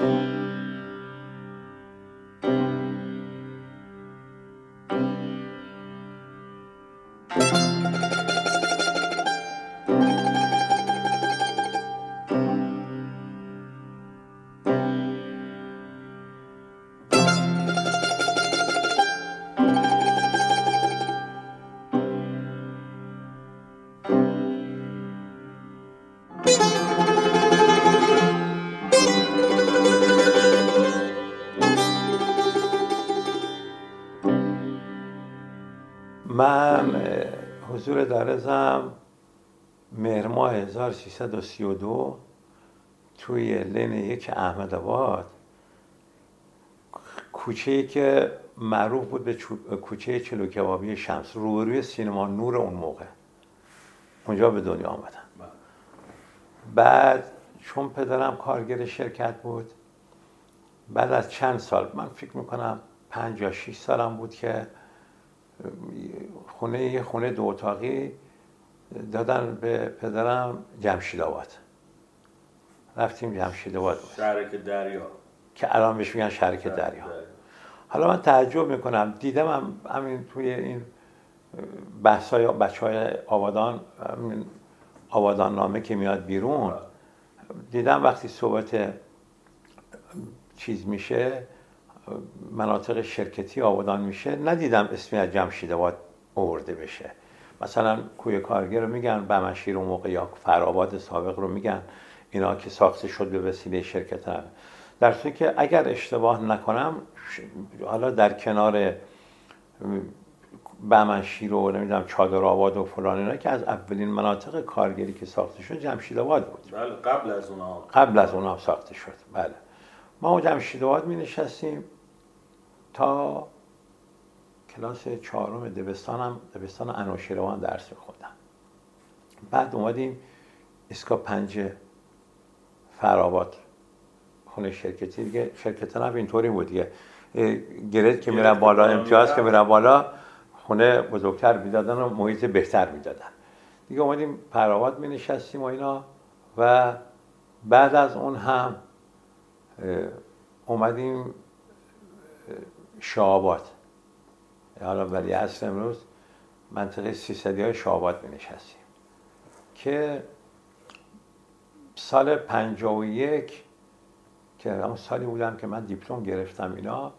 من دارزم مهر ماه 1332 توی لین یک احمد آباد. کوچه که معروف بود به کوچه چلو کبابی شمس. روبروی سینما نور اون موقع. اونجا به دنیا آمدم بله. بعد چون پدرم کارگر شرکت بود بعد از چند سال من فکر می‌کنم پنج یا شیش سالم بود که خونه یه خونه دو اتاقی دادن به پدرم جمشید آباد رفتیم جمشید آباد شرک دریا. که الان بهش میگن شرک دریا. حالا من تعجب می‌کنم. دیدم هم همین توی این بحث های بچه های آبادان آبادان نامه که میاد بیرون دیدم وقتی صحبت چیز میشه مناطق شرکتی آبادان میشه. ندیدم اسمی از جمشید آباد آورده بشه. مثلا کوی کارگر رو میگن بمشیر اون موقع یا فرآباد سابق رو میگن. اینا که ساخته شد به وسیله شرکت هم. در صورتی که اگر اشتباه نکنم حالا در کنار بمنشیر و نمی‌دونم چادر آباد و فلان اینا که از اولین مناطق کارگری که ساخته شد جمشید آباد بود. بله قبل از اونها. قبل از اونها ساخته شد. بله. ما جمشید آباد می نشستیم تا کلاس چهارم دبستانم دبستان انوشیروان درس میخوندم. بعد اومدیم اسکا پنج فرابات خونه شرکتی دیگه. شرکت هم اینطوری بود دیگه. گرد که میره بالا امتیاز که میره بالا خونه بزرگتر می‌دادن و محیط بهتر می‌دادن. دیگه اومدیم فرابات می نشستیم و اینا. و بعد از اون هم اومدیم شعبات حالا ولی اصل امروز منطقه سیصدی های شعبات می نشستیم که سال پنجاه و یک که همون سالی بودم که من دیپلم گرفتم اینا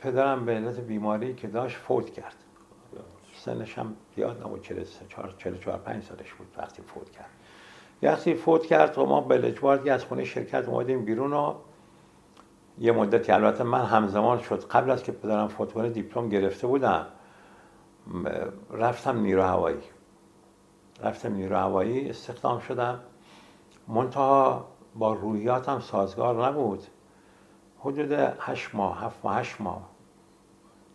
پدرم به علت بیماری که داشت فوت کرد. سنش هم زیاد نبود 44 5 سالش بود وقتی فوت کرد. وقتی فوت کرد و ما به از خونه شرکت اومدیم بیرون و یه مدتی. البته من همزمان شد. قبل از که پدرم فوت کنه دیپلم گرفته بودم رفتم نیرو هوایی. رفتم نیرو هوایی استخدام شدم. منتها با روحیاتم سازگار نبود. حدود هشت ماه هفت ماه هشت ماه.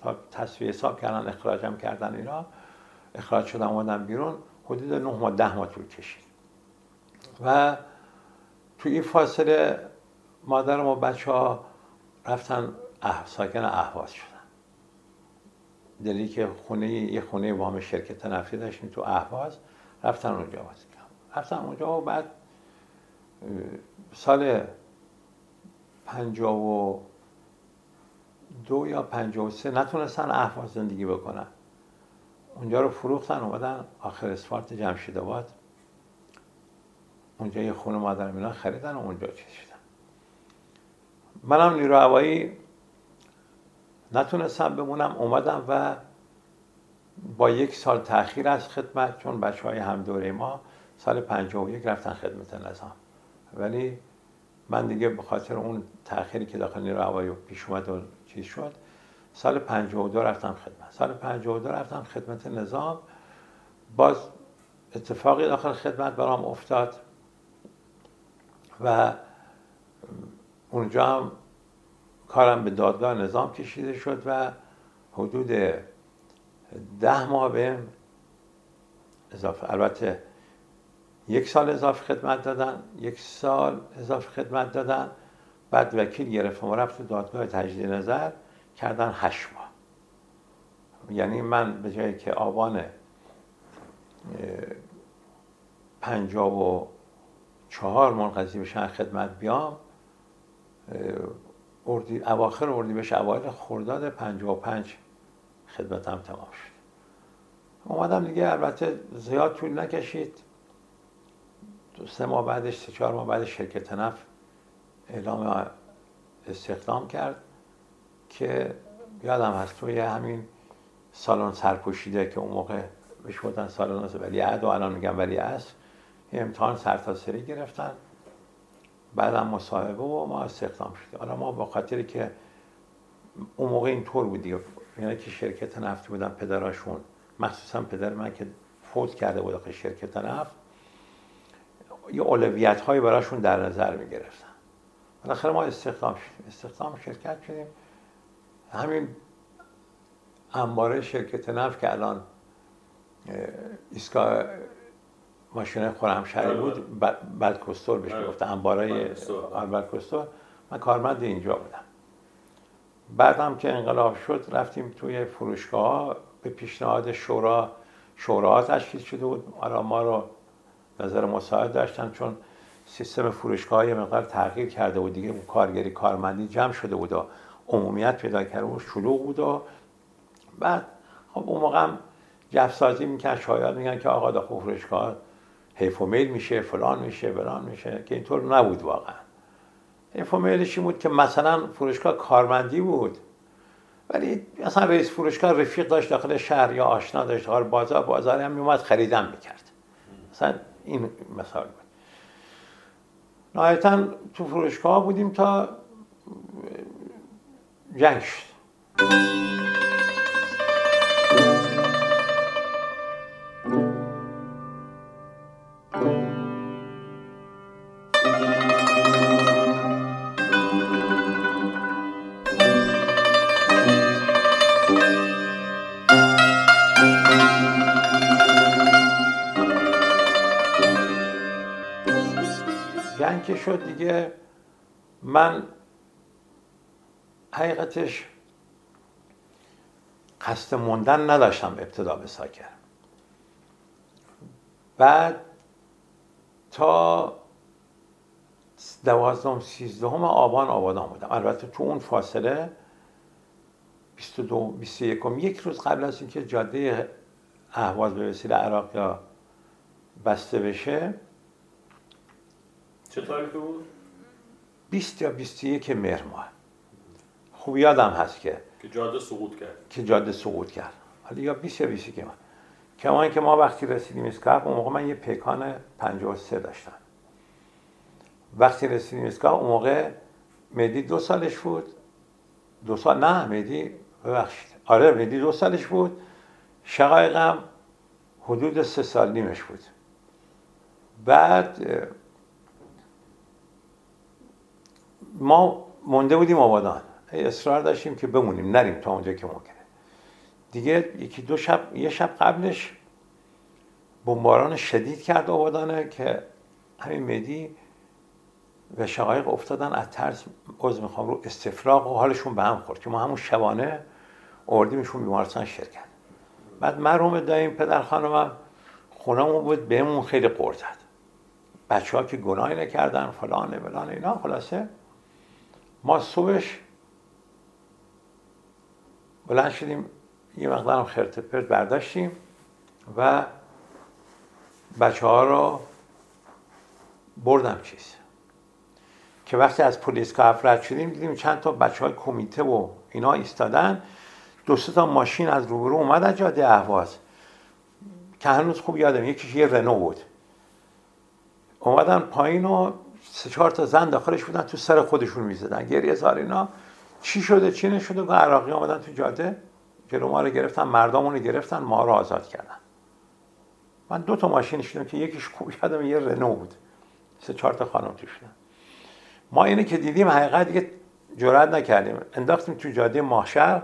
تا تصویه حساب کردن اخراجم کردن اینا. اخراج شدم اومدم بیرون. حدود نه ماه ده ماه طول کشید. و تو این فاصله مادرم و بچه ها رفتن اح... ساکن اهواز شدن دلی که خونه یه خونه وام شرکت نفتی داشتیم تو اهواز رفتن اونجا بازی رفتن اونجا و بعد سال پنجاه و دو یا پنجاه و سه نتونستن اهواز زندگی بکنن. اونجا رو فروختن اومدن آخر اسفالت جمشید آباد. اونجا یه خونه مادرم اینا خریدن و اونجا چیز شدن. منم نیرو هوایی نتونستم بمونم اومدم و با یک سال تاخیر از خدمت چون بچه های هم دوره ما سال 51 رفتن خدمت نظام. ولی من دیگه به خاطر اون تأخیری که داخل نیرو هوایی پیش اومد و چیز شد سال 52 رفتم خدمت. سال 52 رفتم خدمت نظام. باز اتفاقی داخل خدمت برام افتاد و اونجا هم کارم به دادگاه نظام کشیده شد و حدود ده ماه به اضافه البته یک سال اضافه خدمت دادن یک سال اضافه خدمت دادن. بعد وکیل گرفتم و رفت دادگاه تجدید نظر کردن هشت ماه. یعنی من به جایی که آبان پنجاب و چهار منقضی بشن خدمت بیام اردی اواخر اردی بهش اوایل خرداد 55 خدمتم تمام شد. اومدم دیگه البته زیاد طول نکشید. دو سه ماه بعدش سه چهار ماه بعدش شرکت نفت اعلام استخدام کرد که یادم هست توی همین سالن سرپوشیده که اون موقع بهش بودن سالن ولی و الان میگم ولی است امتحان سرتاسری گرفتن. بعدم مصاحبه و ما استخدام شدیم. حالا ما با خاطری که اون موقع اینطور بود دیگه یعنی که شرکت نفتی بودن پدراشون مخصوصا پدر من که فوت کرده بود که شرکت نفت یه اولویت هایی براشون در نظر می گرفتن بالاخره ما استخدام شدیم استخدام شرکت شدیم. همین انباره شرکت نفت که الان ایستگاه ماشین خورمشهری بله، بود بعد کستور بهش بله. گفته انباره بله. کستور. من کارمند اینجا بودم. بعدم که انقلاب شد رفتیم توی فروشگاه به پیشنهاد شورا شورا تشکیل شده بود. حالا ما رو نظر مساعد داشتن چون سیستم فروشگاه یه مقدار تغییر کرده بود دیگه. اون کارگری کارمندی جمع شده بود و عمومیت پیدا کرده بود شلوغ بود و بعد خب اون موقع هم جفسازی می‌کرد شاید میگن که آقا داخل فروشگاه حیف و میشه فلان میشه فلان میشه که اینطور نبود واقعا. حیف و میلش بود که مثلا فروشگاه کارمندی بود ولی اصلا رئیس فروشگاه رفیق داشت داخل شهر یا آشنا داشت داخل بازار بازار هم میومد خریدن می‌کرد. مثلا این مثال بود. نهایتا تو فروشگاه بودیم تا جنگ شد. شد دیگه. من حقیقتش قصد موندن نداشتم ابتدا به ساکر. بعد تا دوازدهم سیزدهم آبان آبادان بودم. البته تو اون فاصله 22 21 یک روز قبل از اینکه جاده اهواز به وسیله عراق یا بسته بشه چه تاریخی بود؟ 20 یا 21 مهر ماه. خوب یادم هست که که جاده سقوط کرد. که جاده سقوط کرد. حالا یا 20 یا 21 ماه. کما که ما وقتی رسیدیم اسکاپ اون موقع من یه پیکان 53 داشتم. وقتی رسیدیم اسکاپ اون موقع مدی دو سالش بود. دو سال نه مدی ببخشید. آره مدی دو سالش بود. شقایقم حدود سه سال نیمش بود. بعد ما مونده بودیم آبادان. اصرار داشتیم که بمونیم نریم تا اونجا که ممکنه. دیگه یکی دو شب یه شب قبلش بمباران شدید کرد آبادانه که همین مدی و شقایق افتادن از ترس عضو می‌خوام رو استفراغ و حالشون به هم خورد که ما همون شبانه اردیمشون بیمارستان شرکت. بعد مرحوم دایم پدر خانمم خونمون بود بهمون خیلی قرد زد. بچه ها که گناهی نکردن فلانه فلانه اینا خلاصه. ما صبحش بلند شدیم یه مقدارم خرت پرت برداشتیم و بچه ها رو بردم چیز. که وقتی از پلیس کاف رد شدیم دیدیم چند تا بچه های کمیته و اینا ایستادن. دو تا ماشین از روبرو اومد از جاده اهواز. که هنوز خوب یادم یکیش یه رنو بود. اومدن پایین و سه چهار تا زن داخلش بودن تو سر خودشون می‌زدن. گریه زار اینا. چی شده؟ چی نشده؟ و عراقی آمدن تو جاده جلو ما رو گرفتن مردمون رو گرفتن ما رو آزاد کردن. من دو تا ماشین شدم که یکیش خوب یادم یه رنو بود. سه چهار تا خانم توش ما اینه که دیدیم حقیقت دیگه جرئت نکردیم. انداختیم تو جاده ماهشر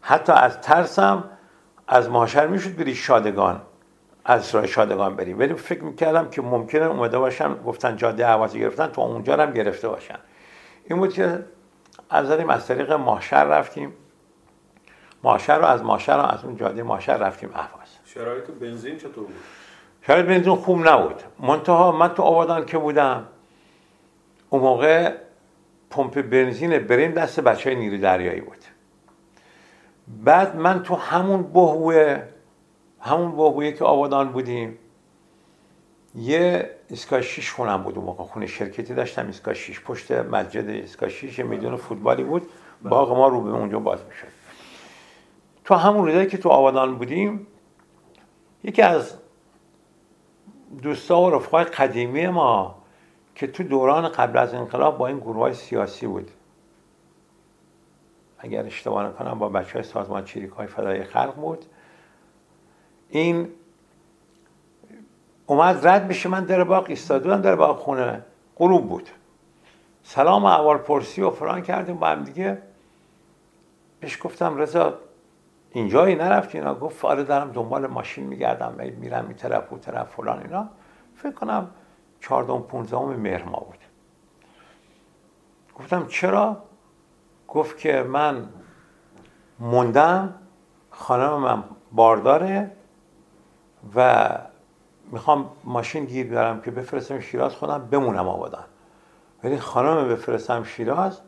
حتی از ترسم از ماهشر می‌شد بری شادگان. از راه شادگان بریم. ولی فکر می‌کردم که ممکنه اومده باشن گفتن جاده عوضی گرفتن تو اونجا هم گرفته باشن. این بود که از از طریق ماشر رفتیم. ماشر رو از ماشر رو از اون جاده ماشر رفتیم اهواز شرایط بنزین چطور بود؟ شرایط بنزین خوب نبود. منتها من تو آبادان که بودم اون موقع پمپ بنزین بریم دست بچه های نیرو دریایی بود. بعد من تو همون بهوه همون بهوه که آبادان بودیم. یه ایستگاه شیش خونم بود اون موقع. خونه شرکتی داشتم ایستگاه شیش. پشت مسجد ایستگاه شیش یه میدون فوتبالی بود. باغ ما رو به اونجا باز می‌شد. تو همون روزایی که تو آبادان بودیم یکی از دوستا و رفقای قدیمی ما که تو دوران قبل از انقلاب با این گروه های سیاسی بود. اگر اشتباه نکنم با بچه های سازمان چریک های فدای خلق بود. این اومد رد بشه من در باغ ایستاده در باغ خونه غروب بود. سلام اول پرسی و فران کردیم با هم دیگه. بهش گفتم رضا اینجایی نرفتی؟ اینا گفت آره دارم دنبال ماشین میگردم میرم این طرف و طرف فلان اینا. فکر کنم چهاردهم پونزدهم مهر ما بود. گفتم چرا؟ گفت که من موندم خانم من بارداره و می‌خوام ماشین گیر بیارم که بفرستم شیراز خودم بمونم آبادان. ولی خانم بفرستم شیراز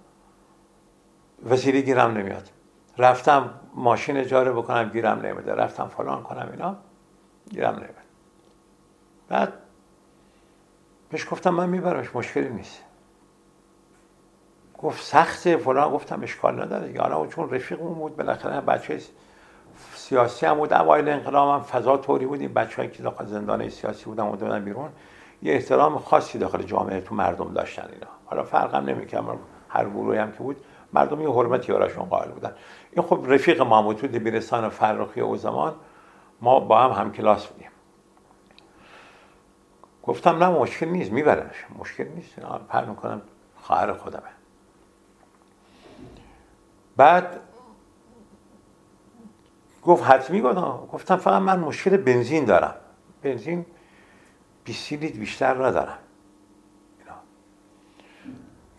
وسیله گیرم نمیاد. رفتم ماشین اجاره بکنم گیرم نمیده رفتم فلان کنم اینا گیرم نمیده بعد بهش گفتم من میبرمش مشکلی نیست. گفت سخته فلان گفتم اشکال نداره. یا چون رفیقمون بود بالاخره بچه سیاسی هم بود اوایل انقلاب هم فضا طوری بود. این بچه‌ای که داخل زندان سیاسی بودن و بودن بیرون. یه احترام خاصی داخل جامعه تو مردم داشتن اینا. حالا فرق هم نمی‌کنم هر گروهی هم که بود مردم یه حرمتی براشون قائل بودن. این خب رفیق ما بود تو دبیرستان فرخی او زمان. ما با هم کلاس بودیم. گفتم نه مشکل نیست. میبرنش. مشکل نیست. پر می‌کنم. خواهر خودمه. بعد گفت حتمی گفتم گفتم فقط من مشکل بنزین دارم. بنزین 20 لیتر بیشتر ندارم.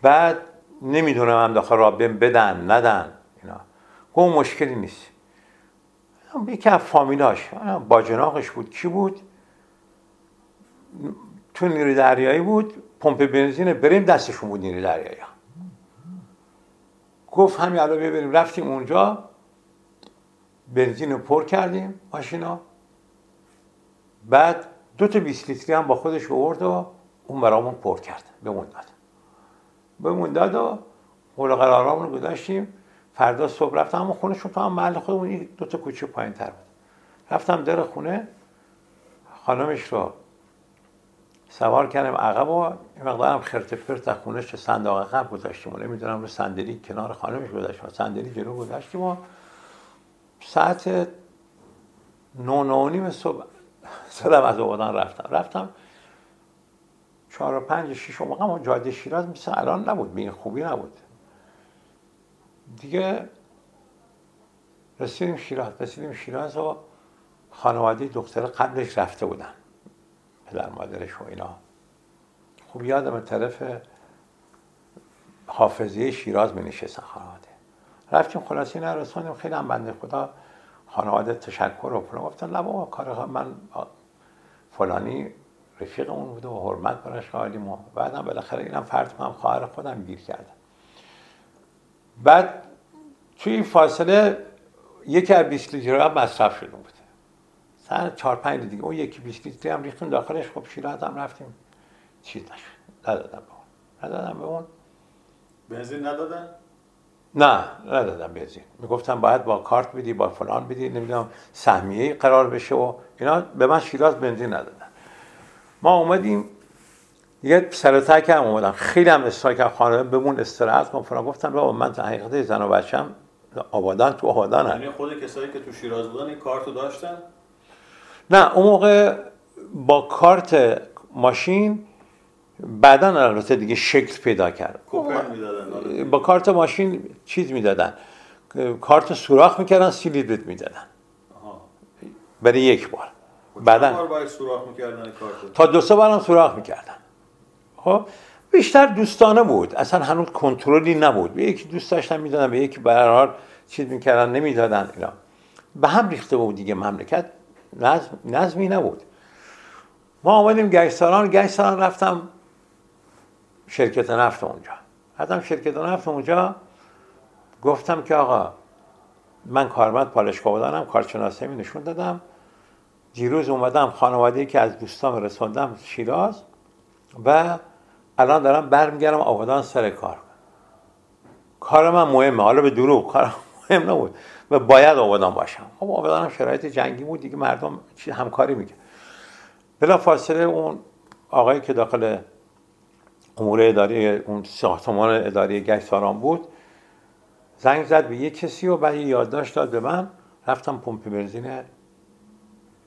بعد نمی‌دونم هم داخل را بدن ندن. اینا. گفت مشکلی نیست. یکی از فامیلاش. باجناقش بود. کی بود؟ تو نیروی دریایی بود. پمپ بنزین بریم دستشون بود نیروی دریایی گفت همین الان ببریم رفتیم اونجا. بنزین رو پر کردیم ماشینا. بعد دو تا 20 لیتری هم با خودش آورد و اون برامون پر کرد. بمون داد. بمون داد و قول قرارامون رو گذاشتیم. فردا صبح رفتم اما خونشون تو هم محل خودمون دو تا کوچه پایین تر بود. رفتم در خونه. خانمش رو سوار کردم عقب و این مقدارم خرت پرت از خونه چه صندوق عقب گذاشتیم نمی‌دونم رو صندلی کنار خانمش گذاشتیم صندلی جلو گذاشتیم و ساعت نو نو نیم صبح. سرم از آبادان رفتم. رفتم چهار و پنج شیش موقع جاده شیراز مثل الان نبود. به خوبی نبود. دیگه رسیدیم شیراز. رسیدیم شیراز و خانواده دختر قبلش رفته بودن. پدر مادرش و اینا. خوب یادم طرف حافظه شیراز می نشستن. رفتیم خلاصی نرسانیم خیلی هم بنده خدا خانواده تشکر و فلان گفتن نه بابا کار من فلانی رفیق اون بوده و حرمت براش قائلیم و بعدم بالاخره اینم فرد کنم خواهر خودم گیر کردم. بعد توی این فاصله یکی از 20 لیتر هم مصرف شده بود. سر چهار پنج دیگه اون یکی 20 لیتری هم ریختیم داخلش خب شیراز هم رفتیم. چیز نشد. ندادم به اون. ندادم به اون. بنزین ندادن؟ نه ندادم بنزین می‌گفتم باید با کارت بدی با فلان بدی نمی‌دونم سهمیه قرار بشه و اینا. به من شیراز بنزین ندادن. ما اومدیم یه سر هم اومدن خیلی هم اصرار کرد خانه بمون استراحت کن فلان گفتم بابا من تا حقیقت زن و بچم آبادان تو آبادان یعنی خود کسایی که تو شیراز بودن این کارتو داشتن؟ نه اون موقع با کارت ماشین بعدا البته دیگه شکل پیدا کرد. آره. با کارت ماشین چیز می‌دادن. کارت سوراخ می‌کردن سی لیتر می‌دادن برای یک بار. بعدا باید سوراخ می‌کردن کارت؟ تا دو سه بارم سوراخ می‌کردن. خب بیشتر دوستانه بود. اصلا هنوز کنترلی نبود. به یکی دوست داشتن می‌دادن به یکی برای چیز می‌کردن نمی‌دادن اینا. به هم ریخته بود دیگه مملکت. نظم، نظمی نبود. ما آمدیم گشتاران. گشتاران رفتم شرکت نفت اونجا. بعدم شرکت نفت اونجا. گفتم که آقا من کارمند پالشگاه بودنم کارشناسی می نشون دادم. دیروز اومدم خانواده که از دوستام رسوندم شیراز و الان دارم برمیگردم آبادان سر کار. کار من مهمه حالا به دروغ کار مهم نبود. و باید آبادان باشم. خب آبادان هم شرایط جنگی بود دیگه مردم همکاری میگه بلا فاصله اون آقایی که داخل امور اداری اون ساختمان اداری گشتاران بود. زنگ زد به یه کسی و بعد یادداشت داد به من. رفتم پمپ بنزین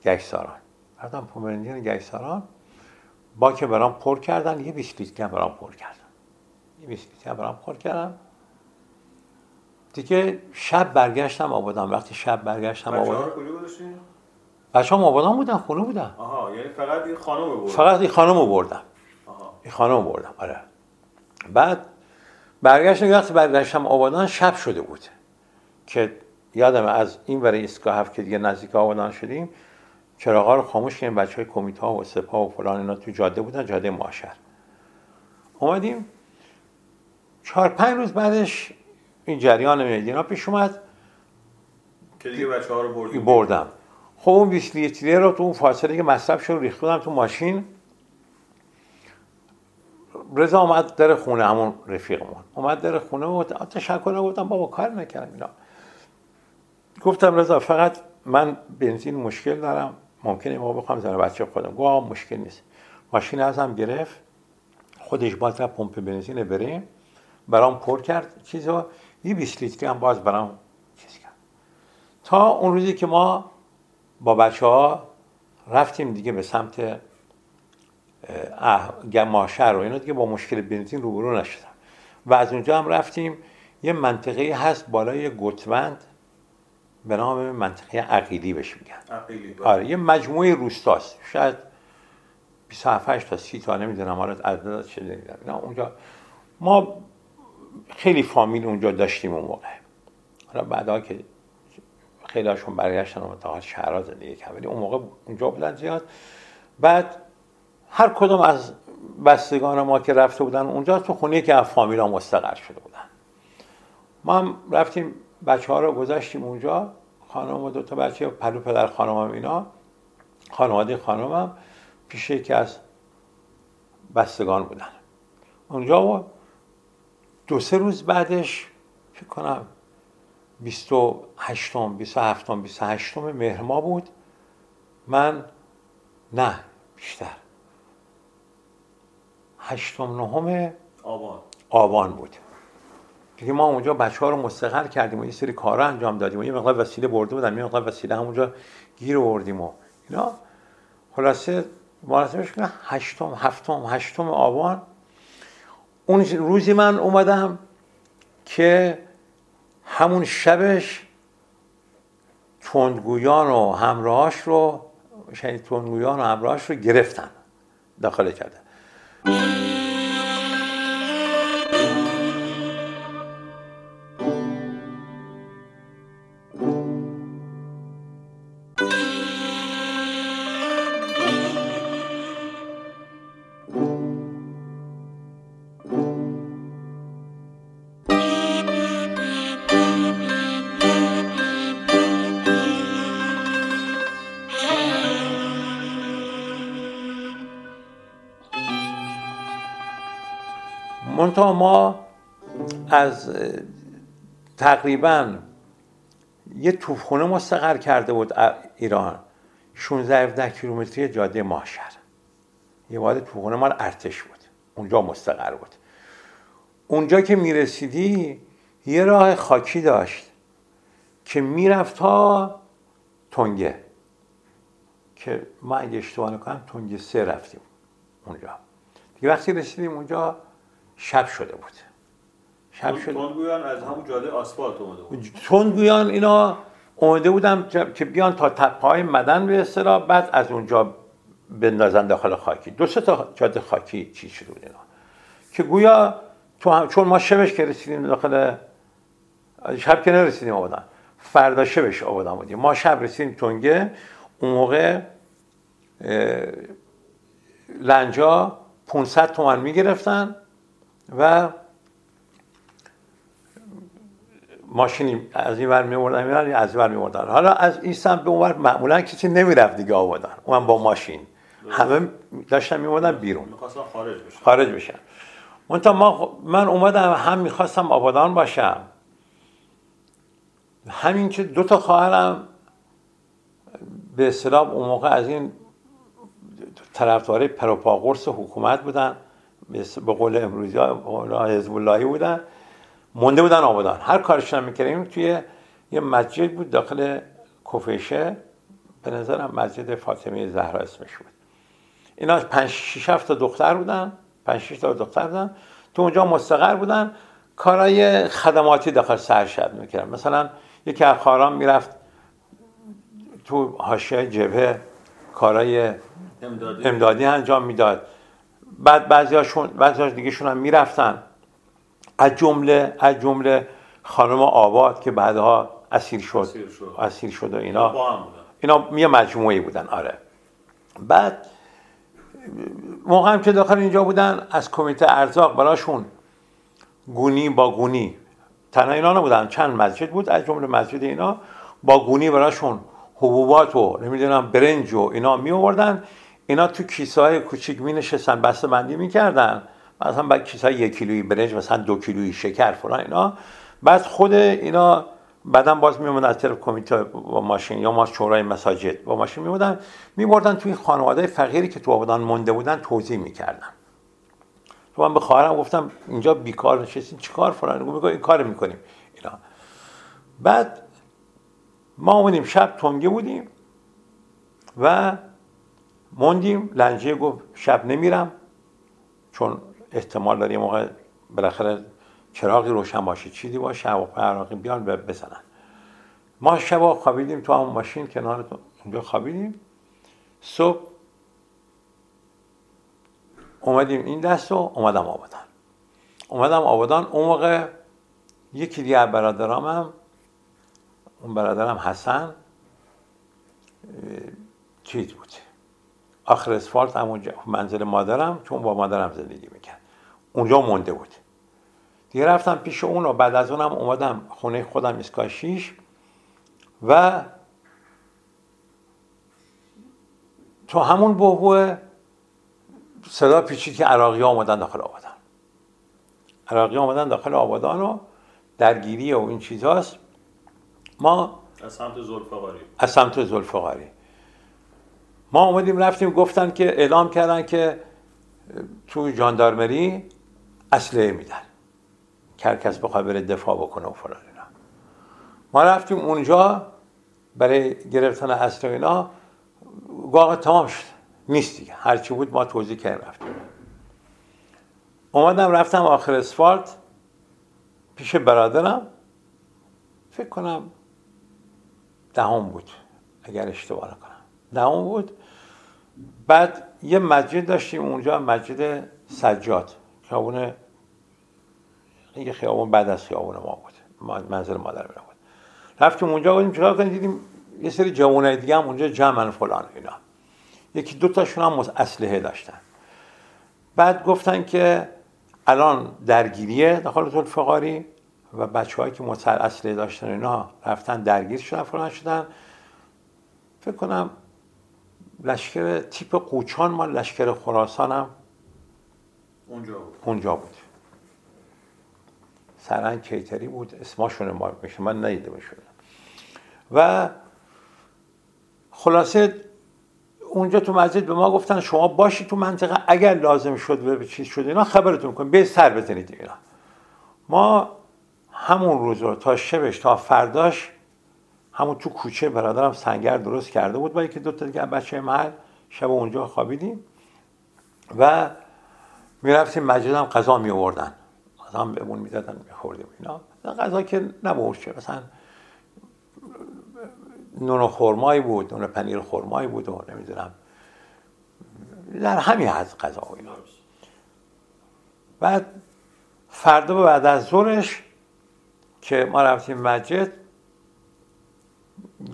گشتاران. رفتم پمپ بنزین گشتاران. با که برام پر کردن. یه 20 لیتر برام پر کردن. یه 20 لیتر برام پر کردن. دیگه شب برگشتم آبادان. وقتی شب برگشتم آبادان بچه هم آبادان بودن خونه بودن. آها یعنی فقط این خانم بردن. فقط این خانم بردم این خانم بردم آره. بعد برگشتم وقتی برگشتم آبادان شب شده بود که یادم از این برای ایستگاه هفت که دیگه نزدیک آبادان شدیم چراغا رو خاموش کردیم بچه های کمیته و سپاه و فلان اینا تو جاده بودن جاده ماشر اومدیم. چهار پنج روز بعدش این جریان اینا پیش اومد. که دیگه بچه ها رو بردم. خب اون 20 لیتری رو تو اون فاصله که مصرف شد ریخت تو ماشین. رضا اومد در خونه همون رفیقمون اومد در خونه و تشکر گفتم بابا کار نکردم اینا. گفتم رضا فقط من بنزین مشکل دارم ممکنه ما بخوام زن بچه خودم. گفت مشکل نیست. ماشین ازم گرفت خودش باز پمپ بنزین بریم. برام پر کرد چیزو. یه 20 لیتری هم باز برام چیز کرد. تا اون روزی که ما با بچه ها رفتیم دیگه به سمت ماشر و اینا دیگه با مشکل بنزین روبرو نشدم. و از اونجا هم رفتیم. یه منطقه هست بالای گتوند به نام منطقه عقیلی بهش میگن. بله. آره یه مجموعه روستاست. شاید 27 تا 30 تا نمی‌دونم. حالا عدد چه نه اونجا ما خیلی فامیل اونجا داشتیم اون موقع. حالا بعدا که خیلی هاشون برگشتن و تا شهرها زندگی کردن. اون موقع اونجا بودن زیاد. بعد هر کدوم از بستگان ما که رفته بودن اونجا تو خونه که از فامیلا مستقر شده بودن. ما هم رفتیم بچه ها رو گذاشتیم اونجا خانم و دو تا بچه پلو پدر خانم هم اینا خانواده خانم هم پیش یکی از بستگان بودن. اونجا دو سه روز بعدش فکر کنم 28 27 28 مهر ما بود. من نه بیشتر. هشتم نهم آبان. آبان بود. دیگه ما اونجا بچه ها رو مستقر کردیم و یه سری کارا انجام دادیم و یه مقدار وسیله برده بودم یه مقدار وسیله همونجا گیر آوردیم و اینا. خلاصه مراسمش کنه هشتم هفتم هشتم آبان. اون روزی من اومدم که همون شبش تندگویان و همراهاش رو شاید تندگویان و همراهاش رو گرفتن داخل کرده منتها ما از تقریبا یه توفخونه مستقر کرده بود ایران. 16 17 کیلومتری جاده ماشر یه واد توفخونه مال ارتش بود. اونجا مستقر بود. اونجا که می‌رسیدی یه راه خاکی داشت که می‌رفت تا تنگه. که ما اگه اشتباه نکنم تنگه سه رفتیم اونجا. دیگه وقتی رسیدیم اونجا شب شده بود. شب شده. تندگویان از همون جاده آسفالت اومده بود. تندگویان اینا اومده بودم که بیان تا تپه مدن به اصطلاح بعد از اونجا بندازن داخل خاکی. دو سه تا جاده خاکی چی شده بود اینا. که گویا تو هم چون ما شبش که رسیدیم داخل شب که نرسیدیم آبادان فردا شبش آبادان بودیم. ما شب رسیدیم تنگه. اون موقع لنجا 500 تومن می‌گرفتن. و ماشینی از این ور میوردن از این ور حالا از این سمت به اون معمولا کسی نمی‌رفت دیگه آبادان اون با ماشین. همه داشتن میوردن بیرون. خارج بشن. خارج بشن. ما من اومدم هم می‌خواستم آبادان باشم. همین که دو تا خواهرم به اصطلاح اون موقع از این طرفدارای پروپاگورس حکومت بودن. به قول امروزی حزب اللهی بودن. مونده بودن آبادان. هر کارشون می‌کردیم. توی یه مسجد بود داخل کفیشه به نظرم مسجد فاطمه زهرا اسمش بود. اینا پنج شیش هفت دختر بودن. پنج شیش تا دختر بودن. تو اونجا مستقر بودن. کارهای خدماتی داخل سرشد می‌کردن. مثلا یکی از خاران می‌رفت تو حاشیه جبهه کارهای امدادی, امدادی انجام می‌داد. بعد بعضیاشون بعضی دیگه شون هم می‌رفتن. از جمله از جمله خانم آباد که بعدها اسیر شد. اسیر شد, و اینا. اینا یه مجموعی بودن آره. بعد موقع هم که داخل اینجا بودن از کمیته ارزاق براشون گونی با گونی. تنها اینا نبودن چند مسجد بود از جمله مسجد اینا با گونی براشون حبوبات و نمی‌دونم برنج و اینا می آوردن اینا تو کیسه های کوچیک می نشستن بسته بندی می کردن مثلا بعد کیسه یک کیلویی برنج مثلا دو کیلویی شکر فلان اینا. بعد خود اینا بعدا باز میومدن از طرف کمیته با ماشین یا ما شورای مساجد با ماشین میومدن میبردن توی خانواده فقیری که تو آبادان مونده بودن توضیح می‌کردن. تو من به خواهرم گفتم اینجا بیکار نشستین چیکار فلان؟ میگه این کار می‌کنیم. اینا. بعد ما اومدیم شب تنگه بودیم و موندیم. لنجه گفت شب نمیرم چون احتمال داره یه موقع بالاخره چراغی روشن باشه چیزی باشه هواپای عراقی بیان بزنن. ما شب خوابیدیم تو همون ماشین کنار اونجا خوابیدیم. صبح اومدیم این دست و اومدم آبادان. اومدم آبادان اون موقع یکی دیگه از برادرامم اون برادرم حسن چیز بود. آخر اسفالت همونجا منزل مادرم چون با مادرم زندگی می‌کرد. اونجا مونده بود. دیگه رفتم پیش اون و بعد از اونم اومدم خونه خودم اسکای شیش و تو همون بوبوه صدا پیچید که عراقی ها آمدن داخل آبادان. عراقی آمدن داخل آبادان و درگیری و این چیزاست. ما از سمت زلفقاری. از سمت زلفقاری. ما اومدیم رفتیم گفتن که اعلام کردن که تو جاندارمری اسلحه میدن که کس بره دفاع بکنه و فلان اینا. ما رفتیم اونجا برای گرفتن اسلحه اینا. واقع تمام شد. نیست دیگه. هرچی بود ما توضیح کردیم رفتیم. اومدم رفتم آخر اسفالت پیش برادرم. فکر کنم دهم بود اگر اشتباه نکنم. دهم بود بعد یه مسجد داشتیم اونجا مسجد سجاد. خیابون یه خیابون بعد از خیابون ما بود. منزل مادر من بود. رفتیم اونجا بودیم چرا کنیم؟ دیدیم یه سری جوانای دیگه هم اونجا جمعن فلان اینا. یکی دو تاشون هم اسلحه داشتن. بعد گفتن که الان درگیریه داخل فقاری و بچه هایی که متر اسلحه داشتن اینا رفتن درگیر شدن فلان شدن. فکر کنم لشکر تیپ قوچان ما لشکر خراسان هم اونجا بود. اونجا بود. سرنگ کیتری بود اسماشون ما میشه من ندیده بشون و خلاصه اونجا تو مسجد به ما گفتن شما باشی تو منطقه اگر لازم شد به چیز شد اینا خبرتون کن به سر بزنید اینا. ما همون روز رو تا شبش تا فرداش همون تو کوچه برادرم سنگر درست کرده بود. با یکی دو تا دیگه بچه محل شب اونجا خوابیدیم و می‌رفتیم مسجد هم غذا می آوردن غذا هم بهمون می‌دادن میخوردیم اینا. غذا که نبود چه مثلا نون خرمایی بود نون پنیر خرمایی بود و نمی‌دونم. در همین از غذا و اینا. بعد فردا بعد از ظهرش که ما رفتیم مسجد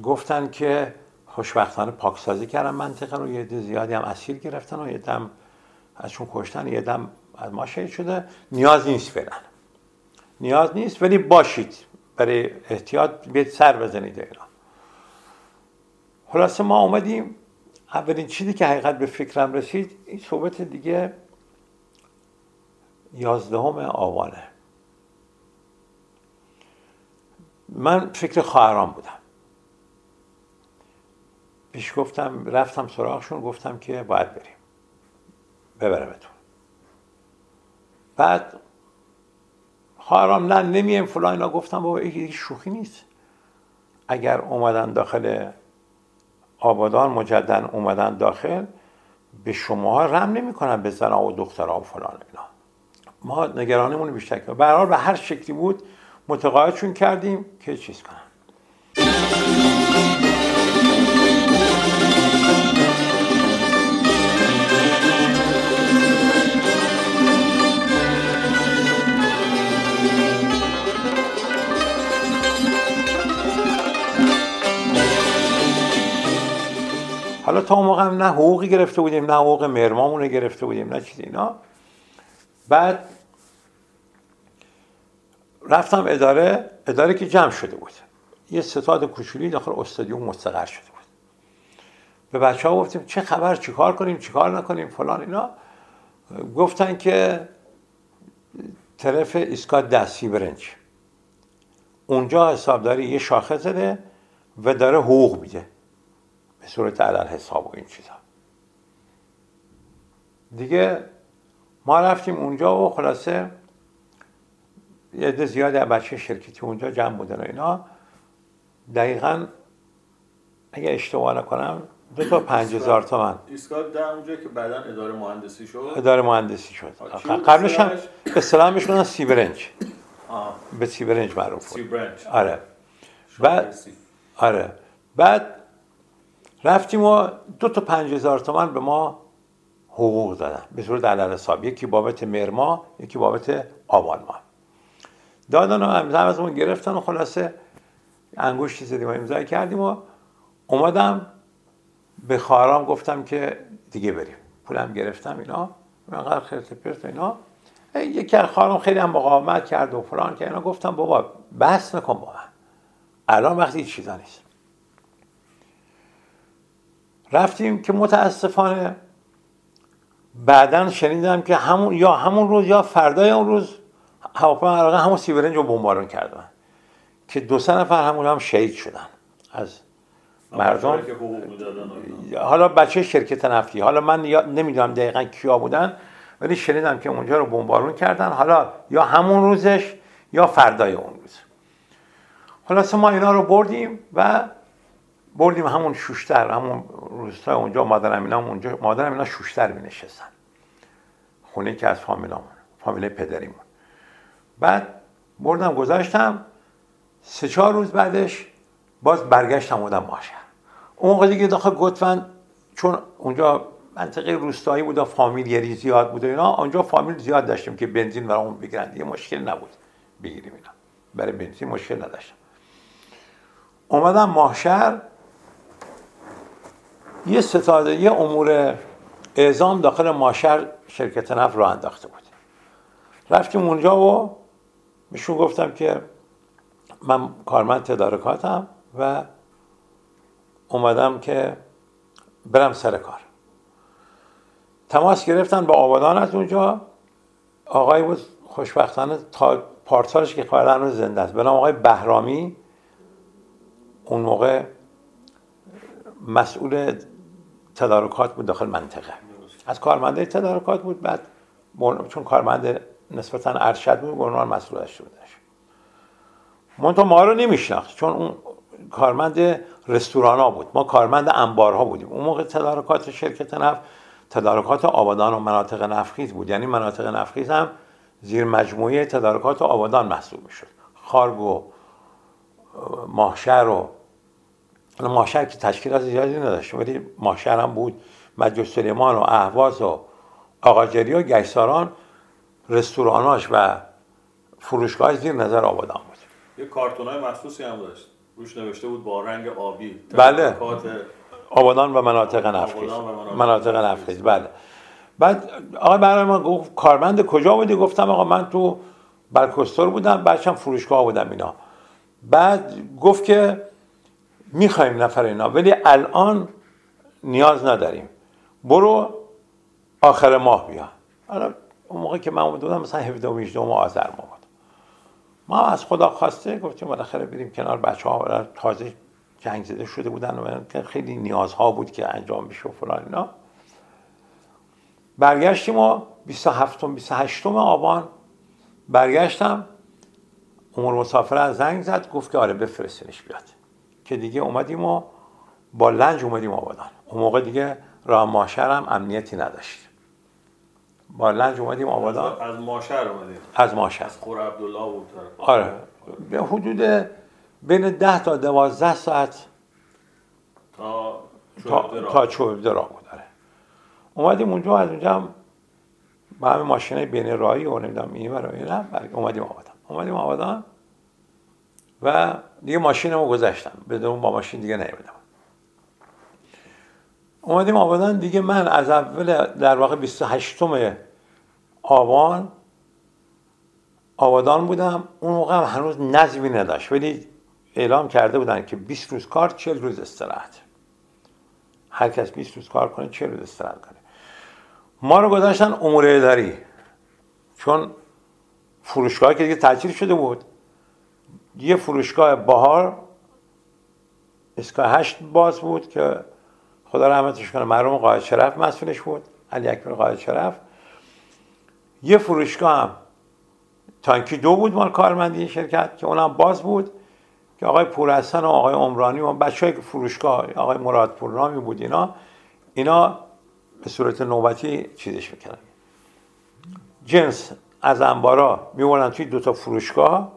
گفتن که خوشبختانه پاکسازی کردن منطقه رو یه زیادی هم اسیر گرفتن و یه دم ازشون کشتن یه دم از ما شهید شده. نیاز نیست برن نیاز نیست ولی باشید. برای احتیاط بیاید سر بزنید اینا خلاصه ما اومدیم. اولین چیزی که حقیقت به فکرم رسید این صحبت دیگه یازدهم آوانه. من فکر خواهران بودم. پیش گفتم رفتم سراغشون گفتم که باید بریم. ببرمتون. بعد خواهرام نه نمیم فلان اینا. گفتم بابا این شوخی نیست. اگر اومدن داخل آبادان مجدن اومدن داخل به شما رم نمی‌کنن به زنها و دخترها و فلان اینا. ما نگرانمون بیشتر کنیم به به هر شکلی بود متقاعدشون کردیم که چیز کنن. حالا تا اون موقع نه حقوقی گرفته بودیم نه حقوق مرمامون گرفته بودیم نه چیزی اینا. بعد رفتم اداره اداره که جمع شده بود. یه ستاد کوچولی داخل استادیوم مستقر شده بود. به بچه ها گفتیم چه خبر چیکار کنیم چیکار نکنیم فلان اینا. گفتن که طرف ایستگاه دستی برنج اونجا حسابداری یه شاخه زده و داره حقوق میده. به صورت علل حساب و این چیزا. دیگه ما رفتیم اونجا و خلاصه یه عده زیادی بچه شرکتی اونجا جمع بودن و اینا. دقیقا اگه اشتباه نکنم دو تا پنج هزار تومن. ایستگاه در اونجا که بعدا اداره مهندسی شد؟ اداره مهندسی شد. قبلش هم به سلام میشونن سیبرنج به سیبرنج معروف بود. سیبرنج آره. بعد آره. بعد رفتیم و دو تا پنج هزار تومن به ما حقوق دادن. به صورت علل حساب. یکی بابت مرما یکی بابت آبان ما دادن و امضا گرفتن و خلاصه انگشتی زدیم و امضا کردیم و اومدم به خواهرام گفتم که دیگه بریم. پولم گرفتم اینا. اینقدر خیرت پرت اینا. یکی از خواهرام خیلی هم مقاومت کرد و فلان که اینا. گفتم بابا بحث نکن با من. الان وقتی چیزا نیست. رفتیم که متاسفانه بعدا شنیدم که همون یا همون روز یا فردای اون روز هواپیما عراق همون سیبرنج رو بمبارون کردن. که دو سه نفر همون هم شهید شدن. از مردم. حالا بچه شرکت نفتی. حالا من نمی‌دونم دقیقا کیا بودن ولی شنیدم که اونجا رو بمبارون کردن. حالا یا همون روزش یا فردای اون روز. خلاصه ما اینا رو بردیم و بردیم همون شوشتر همون روستای اونجا مادر اینا اونجا. مادر اینا شوشتر می نشستن خونه که از فامیلامون فامیل پدریمون. بعد بردم گذاشتم. سه چهار روز بعدش باز برگشتم بودم ماشر اون موقع دیگه داخل گفتن چون اونجا منطقه روستایی بود و فامیلیری زیاد بود و اینا اونجا فامیل زیاد داشتیم که بنزین برامون بگیرن یه مشکل نبود بگیریم اینا. برای بنزین مشکل نداشتم. اومدم ماهشهر یه ستاده یه امور اعزام داخل ماشر شرکت نفت رو انداخته بود. رفتیم اونجا و میشون گفتم که من کارمند تدارکاتم و اومدم که برم سر کار. تماس گرفتن با آبادان از اونجا. آقای بود خوشبختانه تا پارسالش که خواهدن رو زنده است. به آقای بهرامی اون موقع مسئول تدارکات بود داخل منطقه. از کارمنده تدارکات بود بعد چون کارمند نسبتا ارشد بود برنامه مسئولش بودش منتها ما رو نمیشناخت چون اون کارمند رستوران ها بود. ما کارمند انبارها بودیم. اون موقع تدارکات شرکت نفت تدارکات آبادان و مناطق نفخیز بود. یعنی مناطق نفخیز هم زیر مجموعه تدارکات آبادان محسوب می‌شد. خارگ و ماهشهر و ماشر که تشکیلات زیادی نداشت ولی ماشر هم بود. مجلس سلیمان و اهواز و آقاجری و گشتاران رستوراناش و فروشگاه زیر نظر آبادان بود. یه کارتون های مخصوصی هم داشت. روش نوشته بود با رنگ آبی. بله. آبادان و مناطق نفخیز مناطق نفخیز بله. بعد آقای برای ما گفت کارمند کجا بودی؟ گفتم آقا من تو برکستور بودم بچم فروشگاه بودم اینا. بعد گفت که می‌خوایم نفر اینا ولی الان نیاز نداریم. برو آخر ماه بیا. حالا اون موقع که من اومده بودم مثلا 17 و 18 آذر ماه بود. ما از خدا خواسته گفتیم بالاخره بریم کنار بچه ها تازه جنگ زده شده بودن و خیلی نیازها بود که انجام بشه و فلان اینا. برگشتیم و 27 28 آبان برگشتم. امور مسافر از زنگ زد گفت که آره بفرستنش بیاد. که دیگه اومدیم و با لنج اومدیم آبادان. اون موقع دیگه راه ماشر هم امنیتی نداشت با لنج اومدیم آبادان. از ماشر اومدیم. از ماشر از خور عبدالله بود آره. به حدود بین ده تا دوازده ساعت تا تا, تا راه بود آره. اومدیم اونجا از اونجا هم با همه ماشینای بین راهی و نمی‌دونم این برای اینا اومدیم آبادان. اومدیم آبادان. و دیگه ماشینمو گذاشتم. بدون با ماشین دیگه نیومدم. اومدیم آبادان. دیگه من از اول در واقع 28 آبان آبادان بودم. اون موقع هم هنوز نظمی نداشت. ولی اعلام کرده بودن که 20 روز کار 40 روز استراحت. هر کس 20 روز کار کنه 40 روز استراحت کنه. ما رو گذاشتن امور اداری چون فروشگاه که دیگه تعطیل شده بود. یه فروشگاه بهار اسکای هشت باز بود که خدا رحمتش کنه مرحوم قائد شرف مسئولش بود علی اکبر قائد شرف. یه فروشگاه هم تانکی دو بود مال کارمندی شرکت که اونم باز بود که آقای پورحسن و آقای عمرانی و بچه های فروشگاه آقای مراد پورنامی بود اینا. اینا به صورت نوبتی چیزش می‌کنن جنس از انبارا میوردن توی دوتا فروشگاه.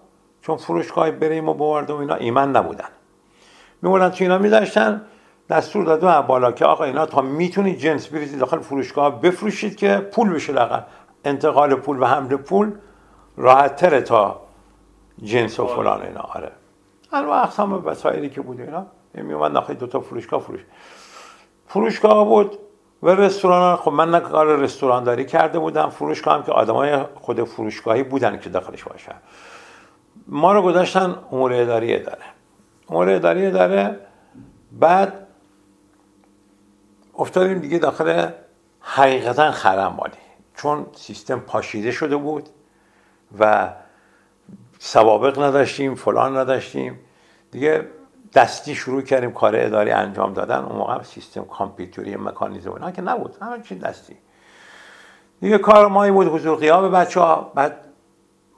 چون فروشگاه بریم و بورد و اینا ایمن نبودن. میوردن توی اینا میداشتن؟ دستور داده بالا که آقا اینا تا می‌تونید جنس بریزید داخل فروشگاه بفروشید که پول بشه لقل انتقال پول و حمل پول راحت تره تا جنس و فلان اینا. آره. انواع اقسام وسایلی که بود اینا می اومد داخل دو تا فروشگاه فروش. فروشگاه بود و رستوران خب من کار رستورانداری کرده بودم. فروشگاه هم که آدمای خود فروشگاهی بودن که داخلش باشن. ما رو گذاشتن امور اداری داره امور اداری داره بعد افتادیم دیگه داخل حقیقتا خرم مالی. چون سیستم پاشیده شده بود و سوابق نداشتیم فلان نداشتیم. دیگه دستی شروع کردیم کار اداری انجام دادن. اون موقع سیستم کامپیوتری مکانیزم اینا که نبود. همه چی دستی. دیگه کار مایی بود حضور قیام بچه ها بعد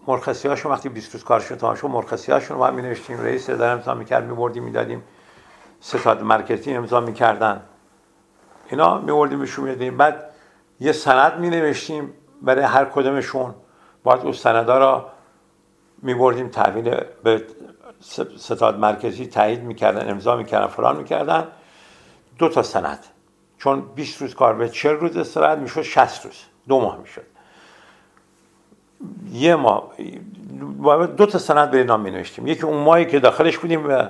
مرخصی هاشون وقتی 20 روز کارشون تمام شد مرخصی هاشون رو می نوشتیم رئیس اداره امضا می‌کرد میبردیم می‌دادیم. ستاد مرکزی امضا می‌کردن. اینا میوردیم بهشون می‌دادیم. بعد یه سند می نوشتیم برای هر کدومشون. باید اون سندا را میبردیم تحویل به ستاد مرکزی تایید می‌کردن امضا می‌کردن فلان می‌کردن. دو تا سند. چون 20 روز کار به 40 روز استراحت می‌شد 60 روز. دو ماه می‌شد. یه ماه دو تا سند به نام می نوشتیم یکی اون ماهی که داخلش بودیم و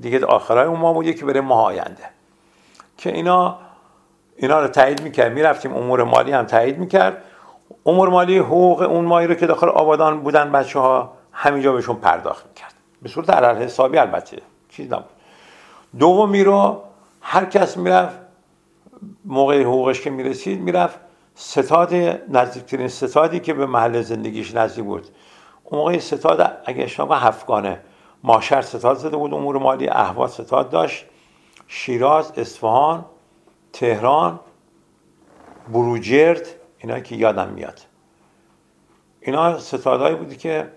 دیگه آخرای اون ماه بود یکی برای ماه آینده. که اینا اینا رو تایید می‌کرد. می‌رفتیم امور مالی هم تایید می‌کرد. امور مالی حقوق اون ماهی رو که داخل آبادان بودن بچه ها همینجا بهشون پرداخت می‌کرد. به صورت علل حسابی البته چیز نبود. دومی رو هر کس می‌رفت موقع حقوقش که می‌رسید می‌رفت ستاد نزدیکترین ستادی که به محل زندگیش نزدیک بود. اون موقع ستاد اگه اشتباه هفتگانه ماشر ستاد زده بود امور مالی اهواز ستاد داشت. شیراز اصفهان تهران بروجرد اینا که یادم میاد. اینا ستادهایی بودی که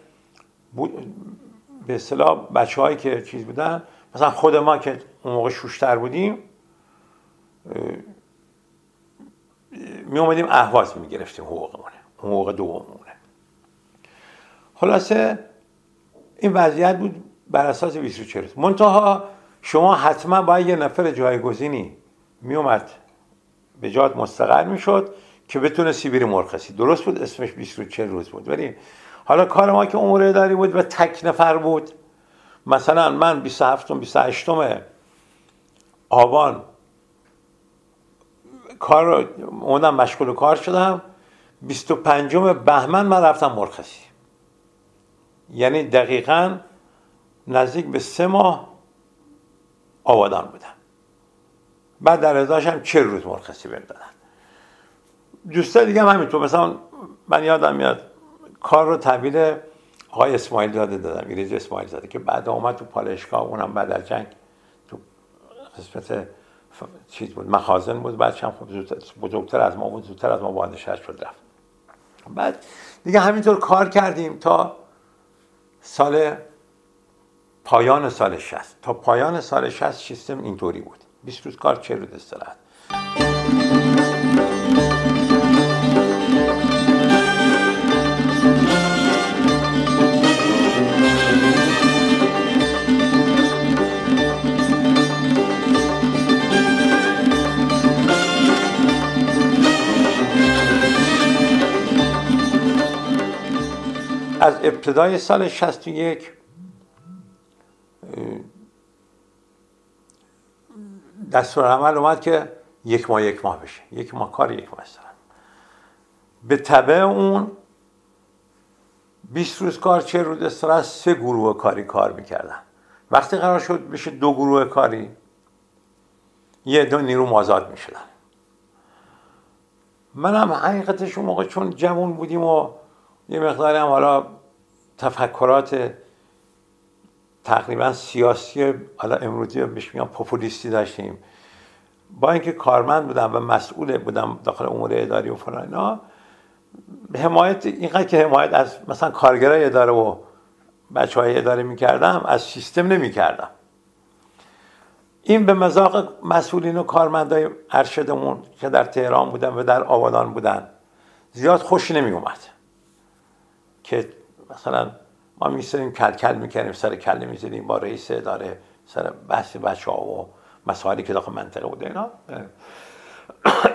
به اصطلاح بچه هایی که چیز بودن مثلا خود ما که اون موقع شوشتر بودیم می اومدیم اهواز می گرفتیم حقوقمونه حقوق دومونه. خلاصه این وضعیت بود بر اساس 24 منتها شما حتما باید یه نفر جایگزینی می اومد به جات مستقر می شد که بتونه سیبیر مرخصی. درست بود اسمش 24 روز بود ولی حالا کار ما که امور اداری بود و تک نفر بود. مثلا من 27 28 آبان کار اومدم مشغول کار شدم. 25 بهمن من رفتم مرخصی. یعنی دقیقا نزدیک به سه ماه آبادان بودم. بعد در ازاش هم چه روز مرخصی بهم دادن دوستا دیگه هم همینطور. مثلا من یادم میاد کار رو تحویل آقای اسماعیل زاده دادم. ایریز اسماعیل زاده که بعد اومد تو پالشگاه اونم بعد از جنگ تو قسمت چیز بود مخازن بود بعد هم خب بزرگتر از ما بود زودتر از ما وارد شد رفت. بعد دیگه همینطور کار کردیم تا سال پایان سال 60 تا پایان سال 60 سیستم اینطوری بود. 20 روز کار 40 روز استراحت. از ابتدای سال 61 دستور عمل اومد که یک ماه یک ماه بشه. یک ماه کار یک ماه استراحت به طبع اون 20 روز کار چه روز استراحت سه گروه کاری کار می‌کردن. وقتی قرار شد بشه دو گروه کاری یه دو نیرو مازاد می‌شدن. منم حقیقتش اون موقع چون جوان بودیم و یه مقداری هم حالا تفکرات تقریبا سیاسی حالا امروزی بهش میگم پوپولیستی داشتیم. با اینکه کارمند بودم و مسئول بودم داخل امور اداری و فلان اینا حمایت اینقدر که حمایت از مثلا کارگرای اداره و بچه های اداره می‌کردم از سیستم نمی‌کردم. این به مذاق مسئولین و کارمندای ارشدمون که در تهران بودن و در آبادان بودن زیاد خوش نمی اومد که مثلا ما میسریم کل کل می‌کردیم سر کل می‌زدیم با رئیس اداره سر بحث بچه ها و مسائلی که داخل منطقه بوده اینا.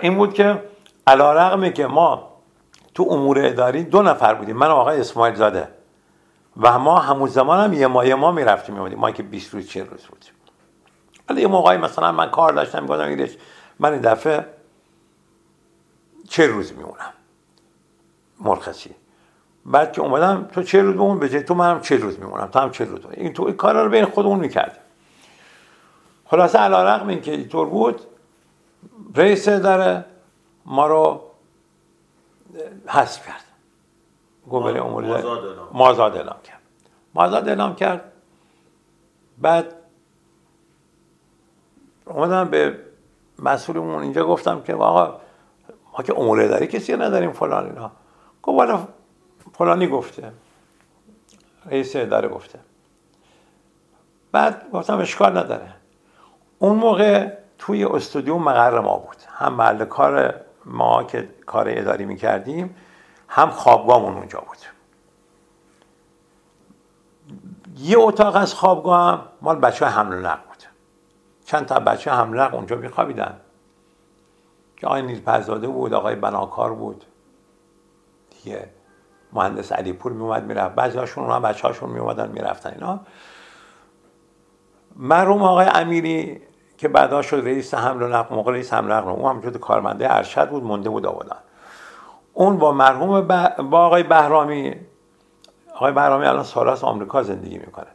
این بود که علا رقمه که ما تو امور اداری دو نفر بودیم. من و آقای اسماعیل زاده. و ما همون زمان هم یه ماه ماه می‌رفتیم میمونیم ما که 20 روز چه روز بودیم حالا یه موقعی مثلا من کار داشتم می‌گفتم من این دفعه چه روز میمونم. مرخصی. بعد که اومدم تو چه روز بمون به تو منم چه روز میمونم تو هم چه روز. این تو این کارا رو بین خودمون می‌کردیم. خلاصه علا رقم این که اینطور بود رئیس داره ما رو حذف کرد. گوبره امور مازاد اعلام کرد. مازاد اعلام کرد. بعد اومدم به مسئولمون اینجا گفتم که آقا ما که امور داری کسی نداریم فلان اینا. گفت فلانی گفته. رئیس اداره گفته. بعد گفتم اشکال نداره. اون موقع توی استودیو مقر ما بود. هم محل کار ما که کار اداری می‌کردیم هم خوابگاهمون اونجا بود. یه اتاق از خوابگاه هم مال بچه حمل و نقل بود. چند تا بچه حمل اونجا میخوابیدن. که آقای نیل پرزاده بود آقای بناکار بود. دیگه مهندس علیپور میومد می‌رفت. بعضی هاشون اونا بچه هاشون میومدن می‌رفتن. اینا مرحوم آقای امیری که بعدا شد رئیس حمل و نقل موقع رئیس حمل و نقل اون هم کارمنده ارشد بود مونده بود آبادان اون با مرحوم با آقای بهرامی آقای بهرامی الان سالاس آمریکا زندگی می‌کنه.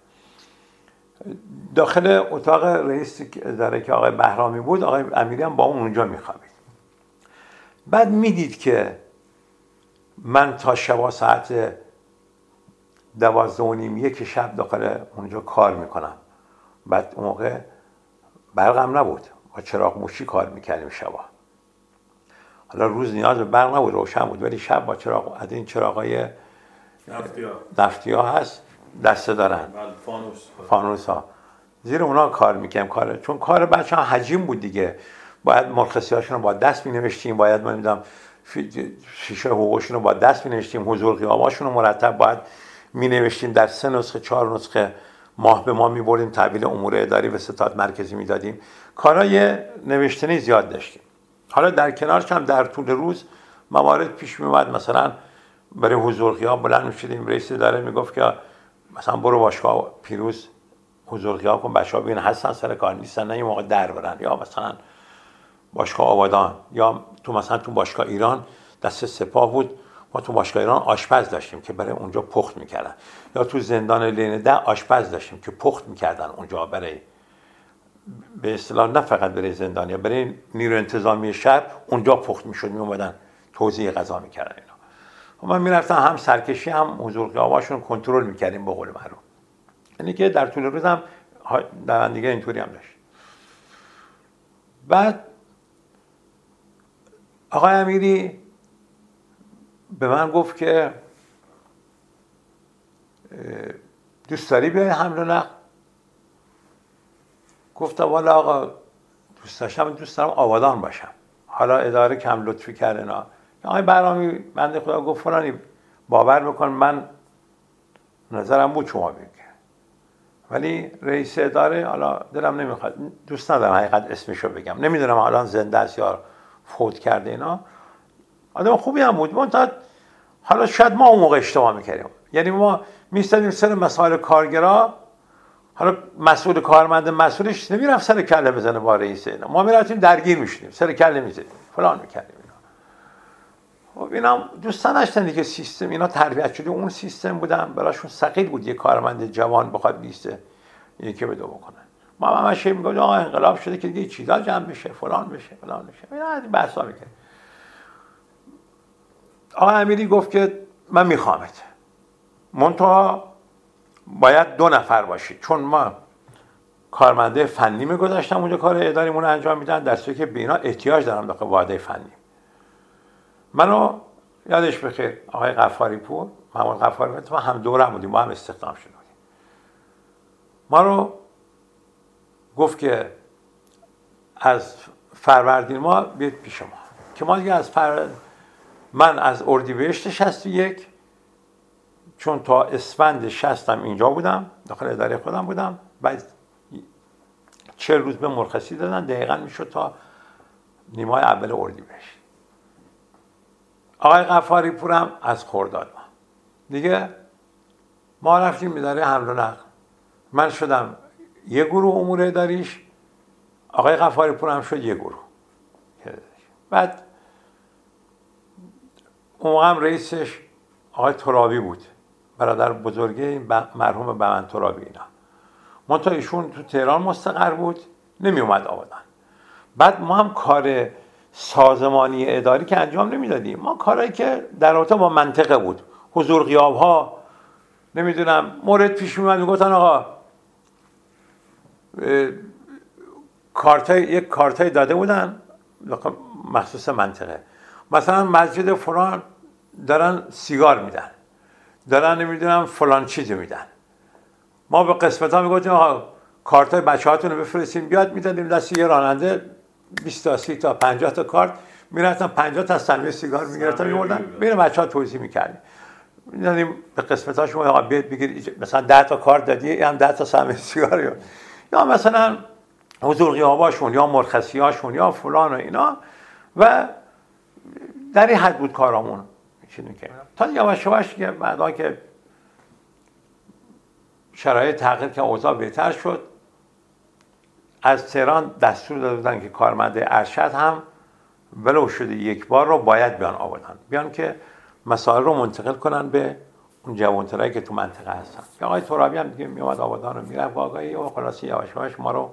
داخل اتاق رئیس اداره که آقای بهرامی بود آقای امیری هم با اون اونجا میخوابید. بعد می‌دید که من تا شبا ساعت دوازده و نیم یک شب داخل اونجا کار می‌کنم. بعد اون موقع برقم نبود. با چراغ موشی کار می‌کردیم شبا. حالا روز نیاز به برق نبود روشن بود. ولی شب با چراغ از این چراغای نفتی ها. هست دسته دارن. بله، فانوس. فانوس ها. زیر اونا کار می‌کنم کار چون کار بچه ها حجیم بود دیگه. باید مرخصی هاشون رو با دست می نوشتیم باید من میدم شیشه حقوقشون رو با دست می نوشتیم حضور قیاماشون رو مرتب باید می نوشتیم در سه نسخه چهار نسخه ماه به ما می بردیم تحویل امور اداری و ستاد مرکزی می دادیم کارای نوشتنی زیاد داشتیم. حالا در کنارش هم در طول روز موارد پیش می اومد مثلا برای حضور قیام بلند می شدیم رئیس اداره می گفت که مثلا برو باشگاه پیروز حضور قیام کن بچه ها بین هستن سر کار نیستن نه یه موقع در برن یا مثلا باشگاه آبادان یا تو مثلا تو باشگاه ایران دست سپاه بود ما تو باشگاه ایران آشپز داشتیم که برای اونجا پخت می‌کردن. یا تو زندان لین ده آشپز داشتیم که پخت می‌کردن اونجا برای به اصطلاح نه فقط برای زندانیا برای نیرو انتظامی شهر اونجا پخت می‌شد میومدن توزیع غذا می‌کردن اینا. و من می‌رفتم هم سرکشی هم حضور قیاباشون کنترل می‌کردیم به قول معروف. یعنی که در طول روز هم دیگه اینطوری هم داشت. بعد آقای امیری به من گفت که دوست داری بیای حمل و نقل؟ گفتم والا آقا دوست داشتم دوست دارم آبادان باشم. حالا اداره کم لطفی کرده نه آقای برامی بنده خدا گفت فلانی باور بکن من نظرم بود شما بگه ولی رئیس اداره حالا دلم نمی‌خواد. دوست ندارم حقیقت اسمشو بگم. نمی‌دونم الان زنده است یا فوت کرده اینا. آدم خوبی هم بود. منتها حالا شاید ما اون موقع اشتباه می‌کردیم. یعنی ما میستدیم سر مسائل کارگرا. حالا مسئول کارمند مسئولش نمی‌رفت سر کله بزنه با رئیس اینا. ما می‌رفتیم درگیر می‌شدیم. سر کله می‌زدیم. فلان می‌کردیم اینا. خب اینا دوستان داشتن دیگه سیستم. اینا تربیت شده. اون سیستم بودن. براشون ثقیل بود. یه کارمند جوان بخواد لیست یکی به دو بکنه. ما همش میگم آقا انقلاب شده که دیگه چیزا جمع بشه فلان بشه فلان بشه اینا از بحثا می‌کنه. آقا امیری گفت که من میخوامت. منتها باید دو نفر باشید. چون ما کارمنده فنی میگذاشتم اونجا کار اداریمون انجام میدن در که به اینا احتیاج دارم داخل واحده فنی. منو یادش بخیر آقای غفاری پور محمود غفاری پور هم دورم بودیم ما هم استخدام شده بودیم. ما رو گفت که از فروردین ما بیاد پیش ما. که ما دیگه از فر... من از اردیبهشت 61 چون تا اسفند شستم اینجا بودم داخل اداره خودم بودم بعد چه روز به مرخصی دادن دقیقا می‌شد تا نیمای اول اردی بهش آقای قفاری پورم از خورداد ما. دیگه ما رفتیم اداره حمل و نقل. من شدم یه گروه امور اداریش آقای قفاری پورم شد یه گروه. بعد اون هم رئیسش آقای ترابی بود. برادر بزرگه مرحوم بمن ترابی اینا. منتها ایشون تو تهران مستقر بود نمی اومد آبادان. بعد ما هم کار سازمانی اداری که انجام نمی‌دادیم. ما کارهایی که در رابطه با منطقه بود. حضور غیاب ها نمی‌دونم مورد پیش میومد می‌گفتن آقا کارتای یک کارتای داده بودن. مخصوص منطقه. مثلا مسجد فلان دارن سیگار میدن. دارن نمی‌دونم فلان چیزی میدن. ما به قسمت ها می‌گفتیم آقا کارت های بچه هاتون رو بفرستیم بیاد می‌دادیم دست یه راننده 20 تا 30 تا 50 تا کارت. می‌رفتن 50 تا سنوی سیگار می‌گرفتن میوردن بین بچه ها توضیح می‌کردیم. می‌دادیم به قسمت ها شما آقا بیاد بگیر مثلا 10 تا کارت دادی هم 10 تا سنوی سیگار یا مثلا حضور غیاباشون یا مرخصی هاشون یا فلان و اینا و در این حد بود کارامون. چیزی که تا یواش یواش که بعدا که شرایط تغییر که اوضاع بهتر شد از تهران دستور داده بودن که کارمند ارشد هم ولو شده یک بار رو باید بیان آبادان. بیان که مسائل رو منتقل کنن به اون جوانترهایی که تو منطقه هستن. که آقای ترابی هم دیگه میومد آبادان رو می‌رفت. آقای و خلاصی یواش ما رو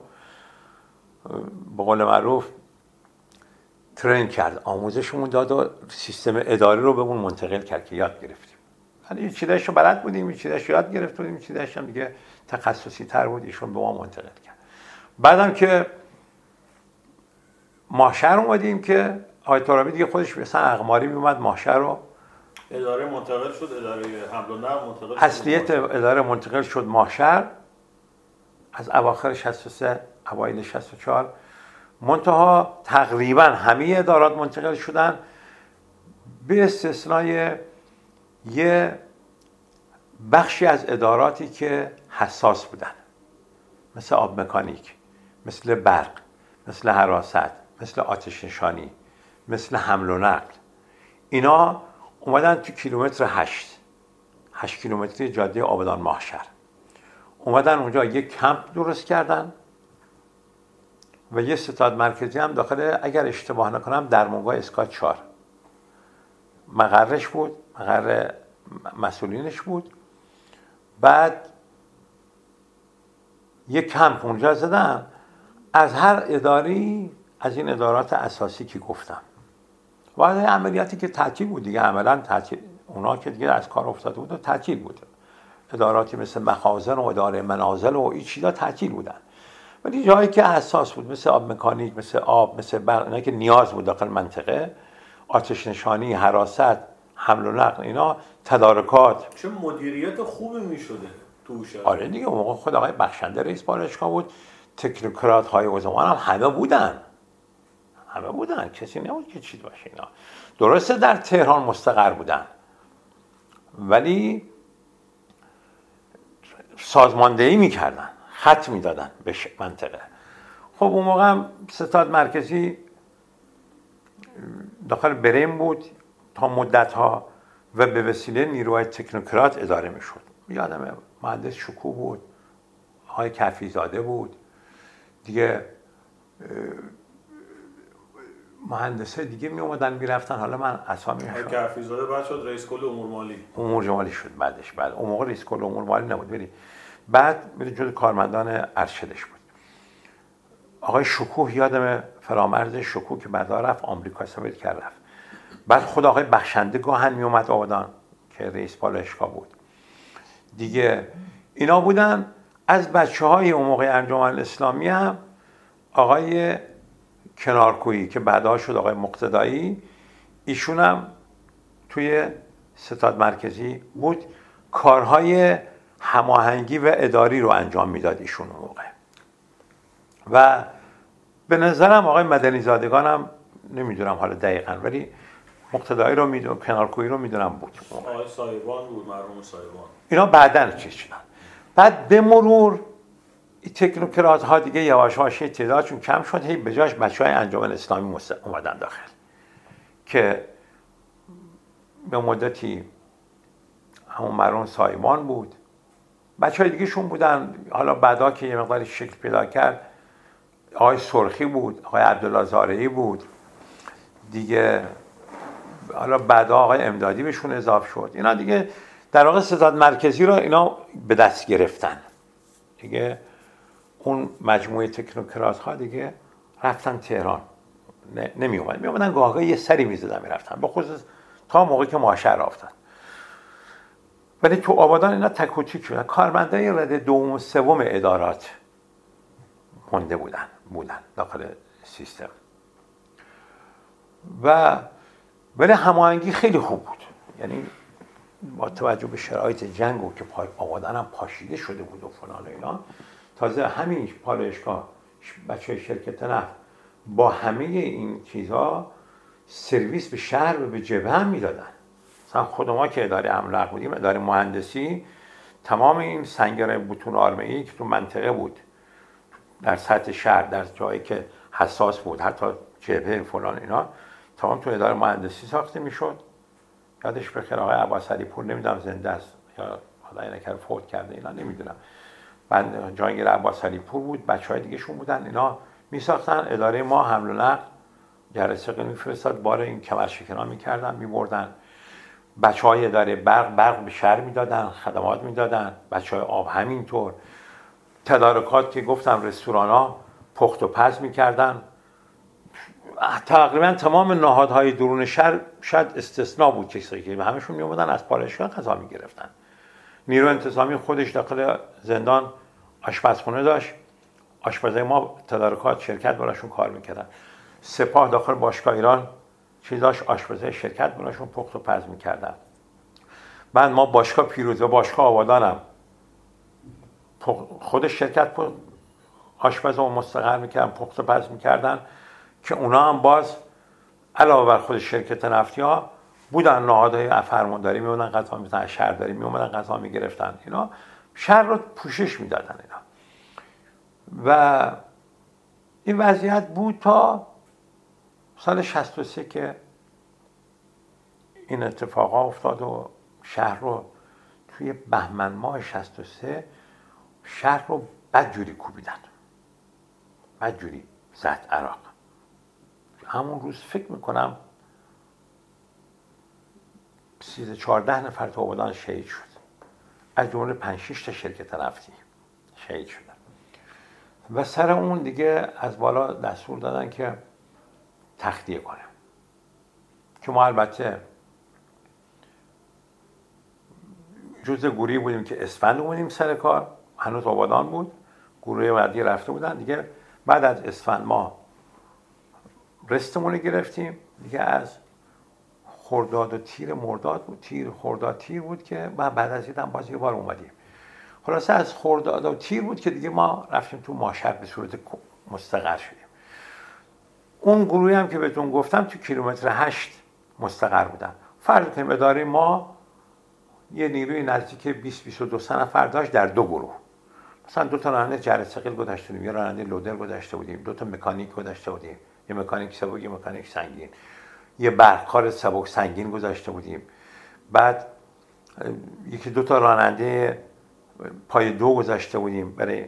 به قول معروف ترین کرد. آموزشمون داد و سیستم اداری رو بهمون منتقل کرد که یاد گرفتیم. یعنی این چیزایش رو بلد بودیم این چیزایش یاد گرفت بودیم این چیزایش هم دیگه تخصصی تر بود ایشون به ما منتقل کرد. بعدم که ماهشهر اومدیم که آقای ترابی دیگه خودش مثلا اقماری میومد ماهشهر رو اداره منتقل شد اداره حمل و نقل منتقل شد. اصلیت اداره منتقل شد ماهشهر از اواخر 63 اوایل 64 منتها تقریبا همه ادارات منتقل شدن. به استثنای یه بخشی از اداراتی که حساس بودن. مثل آب مکانیک مثل برق مثل حراست مثل آتش نشانی مثل حمل و نقل. اینا اومدن تو کیلومتر هشت. هشت کیلومتری جاده آبادان ماهشر اومدن اونجا یک کمپ درست کردن و یه ستاد مرکزی هم داخل اگر اشتباه نکنم در موقع اسکا 4 مقرش بود مقر مسئولینش بود. بعد یک کمپ اونجا زدم از هر اداری از این ادارات اساسی که گفتم. و عملیاتی که تعطیل بود دیگه عملا تعطیل اونا که دیگه از کار افتاده بود و تعطیل بود. اداراتی مثل مخازن و اداره منازل و این چیزا تعطیل بودن. ولی جایی که اساس بود مثل آب مکانیک مثل آب مثل برق اینا که نیاز بود داخل منطقه آتش نشانی حراست حمل و نقل اینا تدارکات. چه مدیریت خوبی می شده توش آره دیگه اون موقع خود آقای بخشنده رئیس بالشگاه بود تکنوکرات های او زمان هم همه بودن. همه بودن کسی نبود که چیز باشه اینا. درسته در تهران مستقر بودن. ولی سازماندهی می‌کردن خط می‌دادن به منطقه. خب اون موقع هم ستاد مرکزی داخل بریم بود تا مدت ها و به وسیله نیروهای تکنوکرات اداره می‌شد. یادم مهندس شکو بود آقای کفی زاده بود. دیگه مهندسه دیگه می اومدن می‌رفتن. حالا من اسامی شد کفی زاده بعد شد رئیس کل امور مالی. امور مالی شد بعدش. بعد اون موقع رئیس کل امور مالی نبود. بری بعد میره جز کارمندان ارشدش بود. آقای شکوه یادم فرامرز شکوه که بعدا رفت آمریکا سفر کرد رفت. بعد خود آقای بخشنده گاهن می اومد آبادان که رئیس پالایشگاه بود. دیگه اینا بودن. از بچه های اون موقع انجمن اسلامی هم آقای کنارکویی که بعدها شد آقای مقتدایی ایشون هم توی ستاد مرکزی بود. کارهای هماهنگی و اداری رو انجام می‌داد ایشون اون موقع. و به نظرم آقای مدنی زادگانم نمی‌دونم حالا دقیقا ولی مقتدایی رو می‌دونم کنارکویی رو می‌دونم بود. آقای سایبان بود مرحوم سایبان اینا بعدا چیز شدن. بعد به مرور تکنوکرات ها دیگه یواش یواش تعدادشون کم شد هی به جاش بچه های انجمن اسلامی اومدن داخل. که به مدتی همون مرون سایمان بود. بچه های دیگه شون بودن. حالا بعدا که یه مقداری شکل پیدا کرد آقای سرخی بود آقای عبدالله زارعی بود. دیگه حالا بعدا آقای امدادی بهشون اضاف شد. اینا دیگه در واقع ستاد مرکزی رو اینا به دست گرفتن. دیگه اون مجموعه تکنوکرات ها دیگه رفتن تهران. نمی اومد می اومدن گاه یه سری می‌زدن می‌رفتن. به خصوص تا موقعی که ماشر رفتن ولی تو آبادان اینا تک و تیک شدن کارمندای رده دوم و سوم ادارات مونده بودن بودن داخل سیستم. و ولی هماهنگی خیلی خوب بود. یعنی با توجه به شرایط جنگ و که پای آبادان هم پاشیده شده بود و فلان اینا تازه همین پالایشگاه بچه شرکت نفت با همه این چیزها سرویس به شهر و به جبه هم می‌دادن. مثلا خود ما که اداره املاک بودیم اداره مهندسی تمام این سنگر بوتون آرمه که تو منطقه بود در سطح شهر در جایی که حساس بود حتی جبهه فلان اینا تمام تو اداره مهندسی ساخته می‌شد. یادش بخیر آقای عباس علی پور نمی‌دونم زنده است یا حالا این فوت کرده اینا نمی‌دونم. من جانگیر عباس پور بود بچه های دیگه شون بودن اینا می ساختن اداره ما حمل و نقل. جلسه می فرستاد بار این کمر شکنا می‌کردن میبردن. بچه های اداره برق برق به شهر می‌دادن خدمات می‌دادن بچه های آب همینطور. تدارکات که گفتم رستوران ها پخت و پز می‌کردن. تقریبا تمام نهادهای درون شهر شاید استثناء بود کسی که همشون میومدن از پالایشگاه غذا می‌گرفتن. نیرو انتظامی خودش داخل زندان آشپزخونه داشت. آشپزای ما تدارکات شرکت براشون کار می‌کردن. سپاه داخل باشگاه ایران چیز داشت آشپزای شرکت براشون پخت و پز می‌کردن. بعد ما باشگاه پیروز و باشگاه آبادانم خودش شرکت آشپز و مستقر می‌کردن پخت و پز می‌کردن که اونا هم باز علاوه بر خود شرکت نفتی ها بودن نهادهای فرمانداری میومدن غذا می‌دادن شهرداری میومدن غذا می‌گرفتن اینا شهر رو پوشش می‌دادن اینا. و این وضعیت بود تا سال 63 که این اتفاقا افتاد و شهر رو توی بهمن ماه 63 شهر رو بدجوری کوبیدن. بدجوری زد عراق. همون روز فکر می‌کنم سیزده چهارده نفر تو آبادان شهید شد. از جمله پنج تا شرکت نفتی شهید شدن. و سر اون دیگه از بالا دستور دادن که تخلیه کنه. که ما البته جز گروهی بودیم که اسفند اومدیم سر کار هنوز آبادان بود. گروه بعدی رفته بودن. دیگه بعد از اسفند ما رستمون گرفتیم. دیگه از خرداد و تیر مرداد بود تیر خرداد تیر بود که من بعد از دیدم باز یه بار اومدیم. خلاصه از خرداد و تیر بود که دیگه ما رفتیم تو ماشر به صورت مستقر شدیم. اون گروهی هم که بهتون گفتم تو کیلومتر هشت مستقر بودن. فرض کنیم اداره ما یه نیروی نزدیک 20 22 نفر داشت در دو گروه. مثلا دو تا راننده جره ثقیل گذاشته بودیم راننده لودر گذاشته بودیم دو تا مکانیک گذاشته بودیم. یه مکانیک سبک مکانیک سنگین. یه برقکار سبک سنگین گذاشته بودیم. بعد یکی دو تا راننده پای دو گذاشته بودیم برای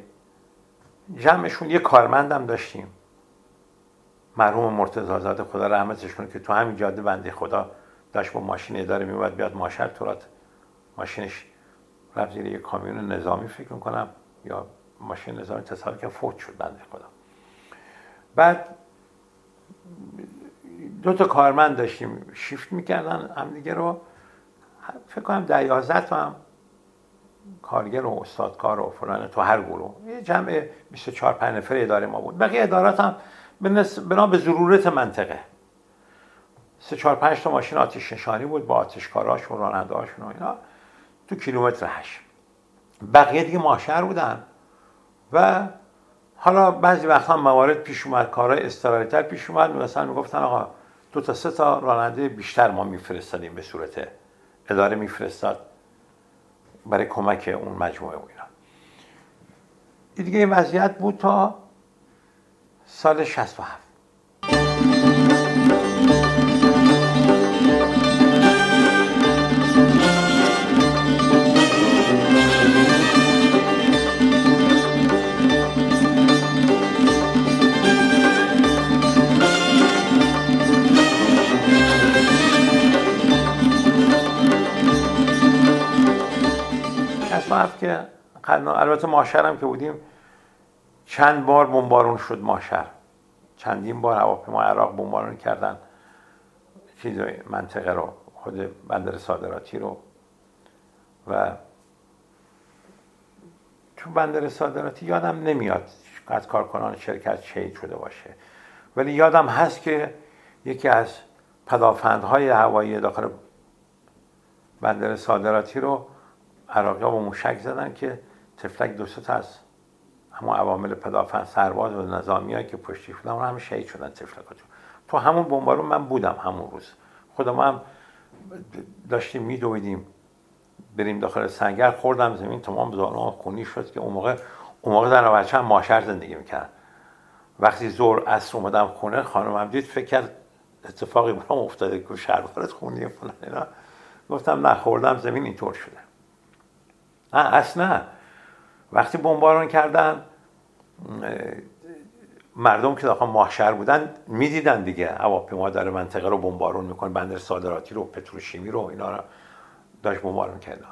جمعشون. یه کارمندم داشتیم. مرحوم مرتضی زاده خدا رحمتش کنه که تو همین جاده بنده خدا داشت با ماشین اداره میومد بیاد ماشر تورات ماشینش رفت یه کامیون نظامی فکر می‌کنم یا ماشین نظامی تصادف که فوت شد بنده خدا. بعد دو تا کارمند داشتیم شیفت می‌کردن هم دیگه رو فکر کنم ده یازده تا هم کارگر و استادکار و فلان تو هر گروه. یه جمع 24 5 نفر اداره ما بود. بقیه ادارات هم بنا به ضرورت منطقه. سه چهار پنج تا ماشین آتش نشانی بود با آتشکاراشون و رانندهاشون و اینا. تو کیلومتر هشت. بقیه دیگه ماشر بودن و حالا بعضی وقتا موارد پیش اومد کارهای استرالیتر پیش اومد. مثلا می‌گفتن آقا دو تا سه تا راننده بیشتر ما میفرستادیم به صورت اداره میفرستاد برای کمک اون مجموعه و اینا. دیگه این وضعیت بود تا سال 67 هفت که البته ماشر که بودیم چند بار بمبارون شد ماشر چندین بار هواپیما عراق بمبارون کردن. چیز منطقه رو خود بندر صادراتی رو. و تو بندر صادراتی یادم نمیاد از کارکنان شرکت شهید شده باشه. ولی یادم هست که یکی از پدافندهای هوایی داخل بندر صادراتی رو عراقی ها با موشک زدن که تفلک دو تا از همون عوامل پدافند سرباز و نظامی که پشتی بودن اون همه شهید شدن تفلک تو همون بمبارون من بودم همون روز. خودم هم داشتیم میدویدیم. بریم داخل سنگر خوردم زمین تمام زانوام خونی شد که اون موقع اون موقع در بچه هم ماشر زندگی می‌کرد وقتی زور اصر اومدم خونه خانمم دید فکر کرد اتفاقی برام افتاده که شربارت خونی فلان اینا. گفتم نخوردم زمین اینطور شده. اصلا وقتی بمباران کردن مردم که داخل ماهشر بودن می‌دیدن دیگه. هواپیما داره منطقه رو بمبارون می‌کنه بندر صادراتی رو پتروشیمی رو اینا رو داشت بمبارون کردن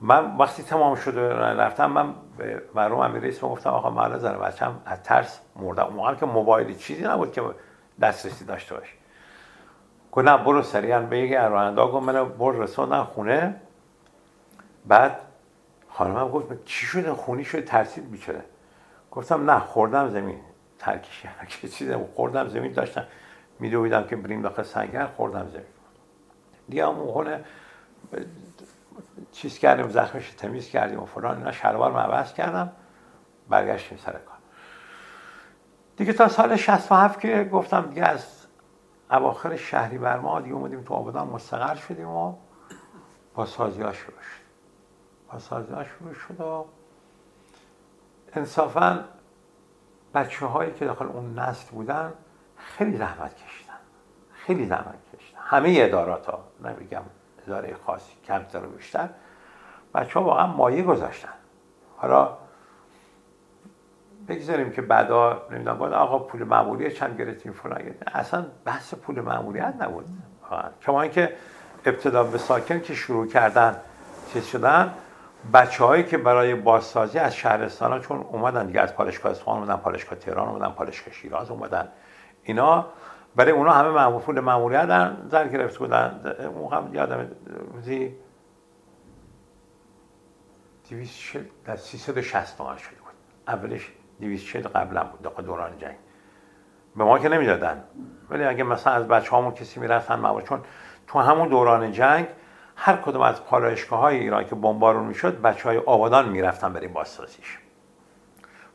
من وقتی تمام شده رفتم من به مرحوم امیر گفتم آقا من زن بچم از ترس مردم اون که موبایلی چیزی نبود که دسترسی داشته باشه. گفت برو سریعا. به یک راننده گفت من برو رسوندن خونه. بعد خانمم گفت چی شده؟ خونی شده؟ ترسید بیچاره. گفتم نه خوردم زمین. ترکیش که چیزم خوردم زمین داشتم میدویدم که بریم داخل سنگر خوردم زمین. دیگه خونه چیز کردیم زخمش تمیز کردیم و فلان. اینا شلوار عوض کردم برگشتیم سر کار. دیگه تا سال 67 که گفتم دیگه از اواخر شهری بر ما دیگه اومدیم تو آبادان مستقر شدیم و با سازی ها شد. سازی شروع شد و انصافا بچه هایی که داخل اون نسل بودن خیلی زحمت کشیدن. خیلی زحمت کشیدن. همه ادارات ها نمیگم اداره خاصی کمتر و بیشتر بچه ها واقعا مایه گذاشتن. حالا بگذاریم که بعدا نمی‌دونم باید آقا پول معمولی چند گرفتیم فلان اصلا بحث پول معمولیت نبود. شما اینکه ابتدا به ساکن که شروع کردن چیز شدن بچه هایی که برای بازسازی از شهرستان ها چون اومدن دیگه از پالشگاه اصفهان اومدن پالشگاه تهران اومدن پالشگاه شیراز اومدن. اینا برای اونا همه معمول پول در نظر گرفته بودن. هم یادم روزی 240 در 360 تومن شده بود. اولش 240 قبلا بود دوران جنگ. به ما که نمی‌دادن. ولی اگه مثلا از بچه هامون کسی می‌رفتن معمول چون تو همون دوران جنگ هر کدوم از پالایشگاه های ایران که بمبارون می‌شد بچه های آبادان می‌رفتن بریم بازسازیش.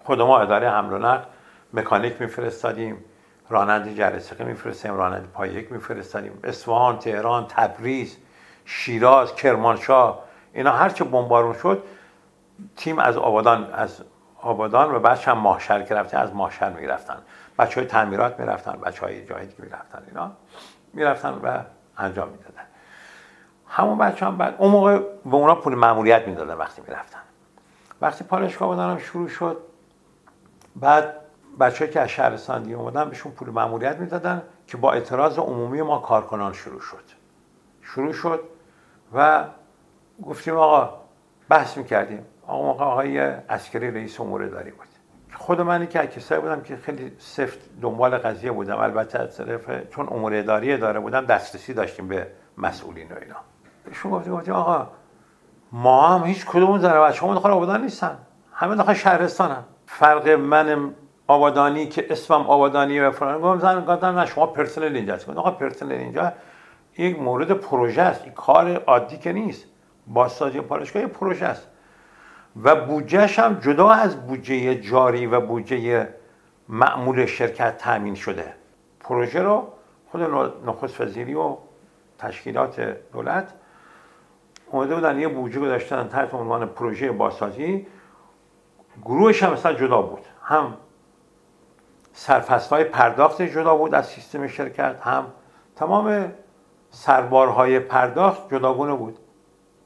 خود ما اداره حمل و نقل مکانیک میفرستادیم راننده جرثقه میفرستیم راننده پایک میفرستادیم اصفهان تهران تبریز شیراز کرمانشاه اینا هرچه بمبارون شد تیم از آبادان از آبادان و بعدش هم ماهشر که رفته از ماهشر می‌رفتن. بچه های تعمیرات می‌رفتن بچه های جایی که می‌رفتن اینا می‌رفتن و انجام می‌دادن. همون بچه هم بعد اون موقع به اونا پول معمولیت می‌دادن وقتی می‌رفتن. وقتی پالشگاه آبادان شروع شد بعد بچه که از شهرستان دیگه اومدن بهشون پول معمولیت می‌دادن که با اعتراض عمومی ما کارکنان شروع شد. شروع شد و گفتیم آقا بحث می‌کردیم. آقا آقای عسکری رئیس امور داری بود. خود منی که کسایی بودم که خیلی سفت دنبال قضیه بودم. البته از طرف چون امور اداری داره بودم دسترسی داشتیم به مسئولین و اینا. بهشون گفتیم گفتیم آقا ما هم هیچ کدوم در بچه هم داخل آبادان نیستن. همه داخل شهرستانن. فرق من آبادانی که اسمم آبادانی و فلان گفتم گفتم نه شما پرسنل اینجا هست آقا پرسنل اینجا یک مورد پروژه است. این کار عادی که نیست. بازسازی پالشگاه پروژه است. و بودجهش هم جدا از بودجه جاری و بودجه معمول شرکت تامین شده. پروژه رو خود نخست وزیری و تشکیلات دولت اومده بودن یه بودجه گذاشتن تحت عنوان پروژه بازسازی. گروهش هم مثلا جدا بود. هم های پرداخت جدا بود از سیستم شرکت هم تمام سربارهای پرداخت جداگونه بود.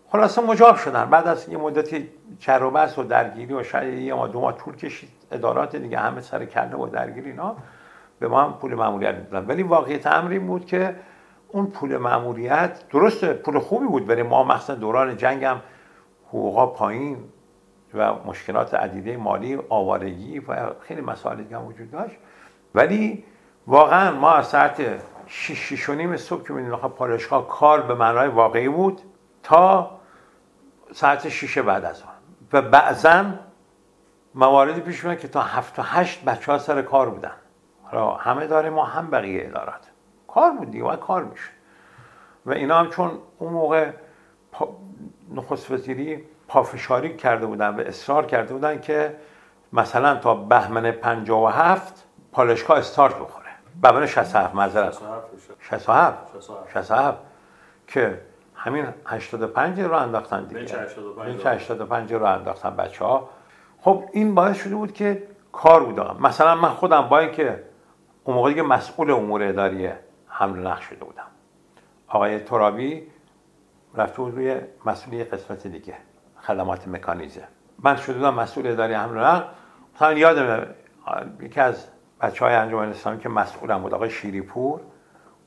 خلاصه مجاب شدن. بعد از یه مدتی چر و و درگیری و شاید یه ما دو ماه طول کشید. ادارات دیگه همه سر کرده و درگیری اینا. به ما هم پول معمولیت می‌دادن ولی واقعیت امر بود که اون پول معمولیت درست پول خوبی بود برای ما مثلا دوران جنگ هم حقوقا پایین و مشکلات عدیده مالی آوارگی و خیلی مسائل دیگه هم وجود داشت. ولی واقعا ما از ساعت 6 6 و نیم صبح که می‌دونیم پالشگاه کار به معنای واقعی بود تا ساعت 6 بعد از آن. و بعضا مواردی پیش میاد که تا هفت و هشت بچه ها سر کار بودن. حالا همه داره ما هم بقیه ادارات. کار بود دیگه باید کار میشه و اینا هم چون اون موقع نخست وزیری پافشاری کرده بودن و اصرار کرده بودن که مثلا تا بهمن 57 پالشگاه استارت بخوره. بهمن 67 معذرت 67 67 که همین 85 رو انداختن دیگه. این 85 رو؟ انداختن بچه ها خب این باعث شده بود که کار بود مثلا من خودم با اینکه اون موقع دیگه مسئول امور اداری حمل نقش شده بودم. آقای ترابی رفته بود روی مسئولی قسمت دیگه خدمات مکانیزه. من شده بودم مسئول اداری حمل نقل مثلا یادم یکی از بچه های انجمن اسلامی که مسئولم بود آقای شیریپور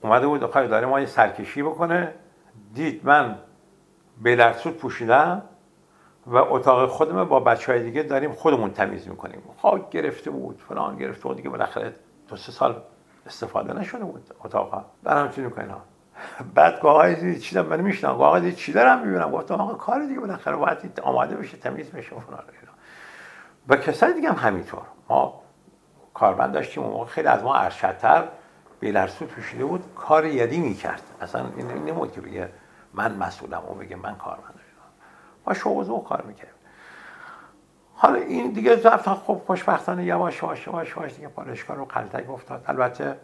اومده بود آقای اداره ما یه سرکشی بکنه. دید من بلرسود پوشیدم و اتاق خودم با بچه های دیگه داریم خودمون تمیز می‌کنیم. خاک گرفته بود فلان گرفته بود دیگه بالاخره دو سه سال استفاده نشده بود اتاق. در همچین می‌کنین بعد گاهی چی دارم من میشنم گاهی چی دارم می‌بینم؟ گفتم آقا کار دیگه بالاخره باید آماده بشه تمیز بشه فلان و کسای دیگه هم همینطور. ما کارمند داشتیم اون موقع خیلی از ما ارشدتر بیلرسو پوشیده بود کار یدی می‌کرد. اصلا این نمود که بگه من مسئولم اون بگه من کارمند ما شوق کار می‌کرد حالا این دیگه رفتن خب خوشبختانه یواش یواش یواش یواش دیگه پالشگاه رو قلتک افتاد. البته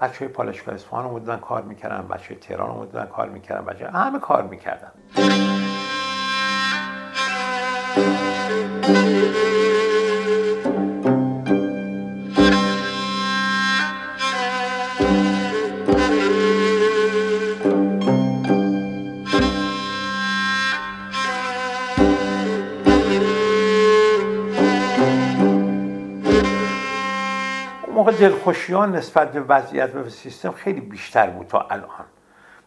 بچه های پالشگاه اصفهان اومدن کار می‌کردن بچه تهران اومدن کار می‌کردن بچه همه کار می‌کردن. دلخوشیان نسبت به وضعیت و سیستم خیلی بیشتر بود تا الان.